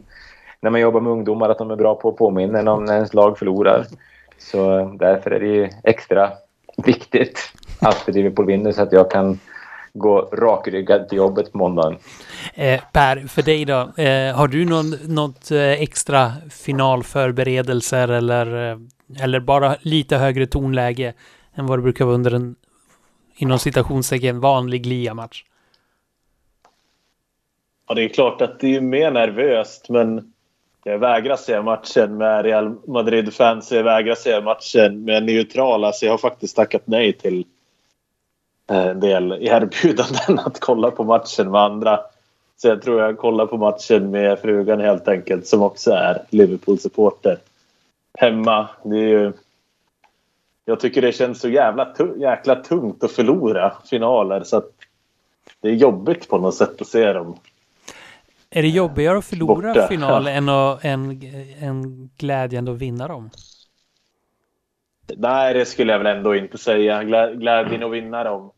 B: när man jobbar med ungdomar, att de är bra på att påminna en om när ens lag förlorar. Så därför är det ju extra viktigt att Liverpool vinner så att jag kan gå rakryggad till jobbet på måndagen.
A: Eh, per, för dig då, eh, har du någon, något eh, extra finalförberedelser eller, eh, eller bara lite högre tonläge än vad det brukar vara under en inom citationstecken vanlig liamatch?
C: Ja, det är klart att det är mer nervöst, men Jag vägrar se matchen med Real Madrid-fans. Jag vägrar se matchen med neutrala. Så jag har faktiskt tackat nej till del erbjudanden att kolla på matchen med andra. Så jag tror jag kollar på matchen med frugan helt enkelt som också är Liverpool-supporter. Hemma. Det är ju... Jag tycker det känns så jävla jäkla tungt att förlora finaler så att det är jobbigt på något sätt att se dem.
A: Är det jobbigare att förlora Borta. final än, att, än, än glädjen att vinna dem?
C: Nej, det skulle jag väl ändå inte säga. Glädjen att vinna dem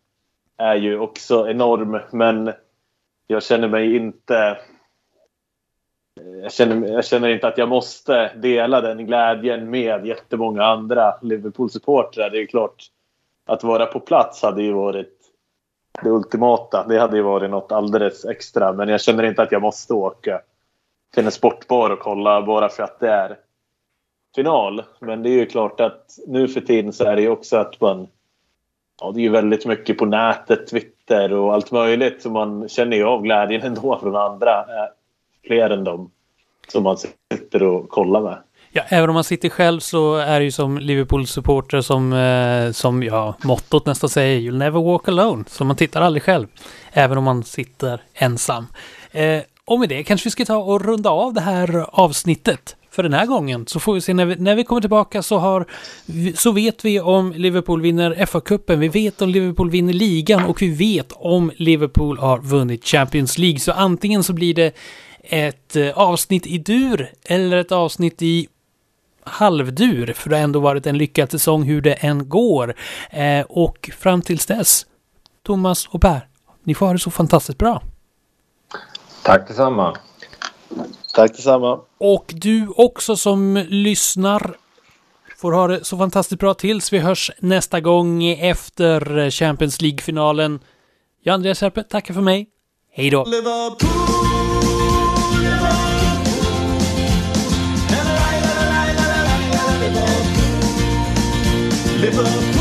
C: är ju också enorm, men jag känner mig inte... Jag känner, jag känner inte att jag måste dela den glädjen med jättemånga andra Liverpool-supportrar. Det är klart, att vara på plats hade ju varit det ultimata. Det hade ju varit något alldeles extra. Men jag känner inte att jag måste åka till en sportbar och kolla bara för att det är final. Men det är ju klart att nu för tiden så är det ju också att man... Ja, det är ju väldigt mycket på nätet, Twitter och allt möjligt. Så man känner ju av glädjen ändå från andra. Eh, fler än dem som man sitter och kollar med.
A: Ja, även om man sitter själv så är det ju som Liverpool-supporter som, eh, som ja, mottot nästan säger You'll never walk alone. Så man tittar aldrig själv, även om man sitter ensam. Eh, och med det kanske vi ska ta och runda av det här avsnittet för den här gången. Så får vi se när vi, när vi kommer tillbaka så, har, så vet vi om Liverpool vinner FA-cupen, vi vet om Liverpool vinner ligan och vi vet om Liverpool har vunnit Champions League. Så antingen så blir det ett eh, avsnitt i dur eller ett avsnitt i halvdur, för det har ändå varit en lyckad säsong hur det än går. Eh, och fram tills dess, Thomas och Per, ni får ha det så fantastiskt bra.
B: Tack detsamma.
C: Tack detsamma.
A: Och du också som lyssnar får ha det så fantastiskt bra tills vi hörs nästa gång efter Champions League-finalen. Jag Andreas Herpe tackar för mig. Hej då! Liverpool.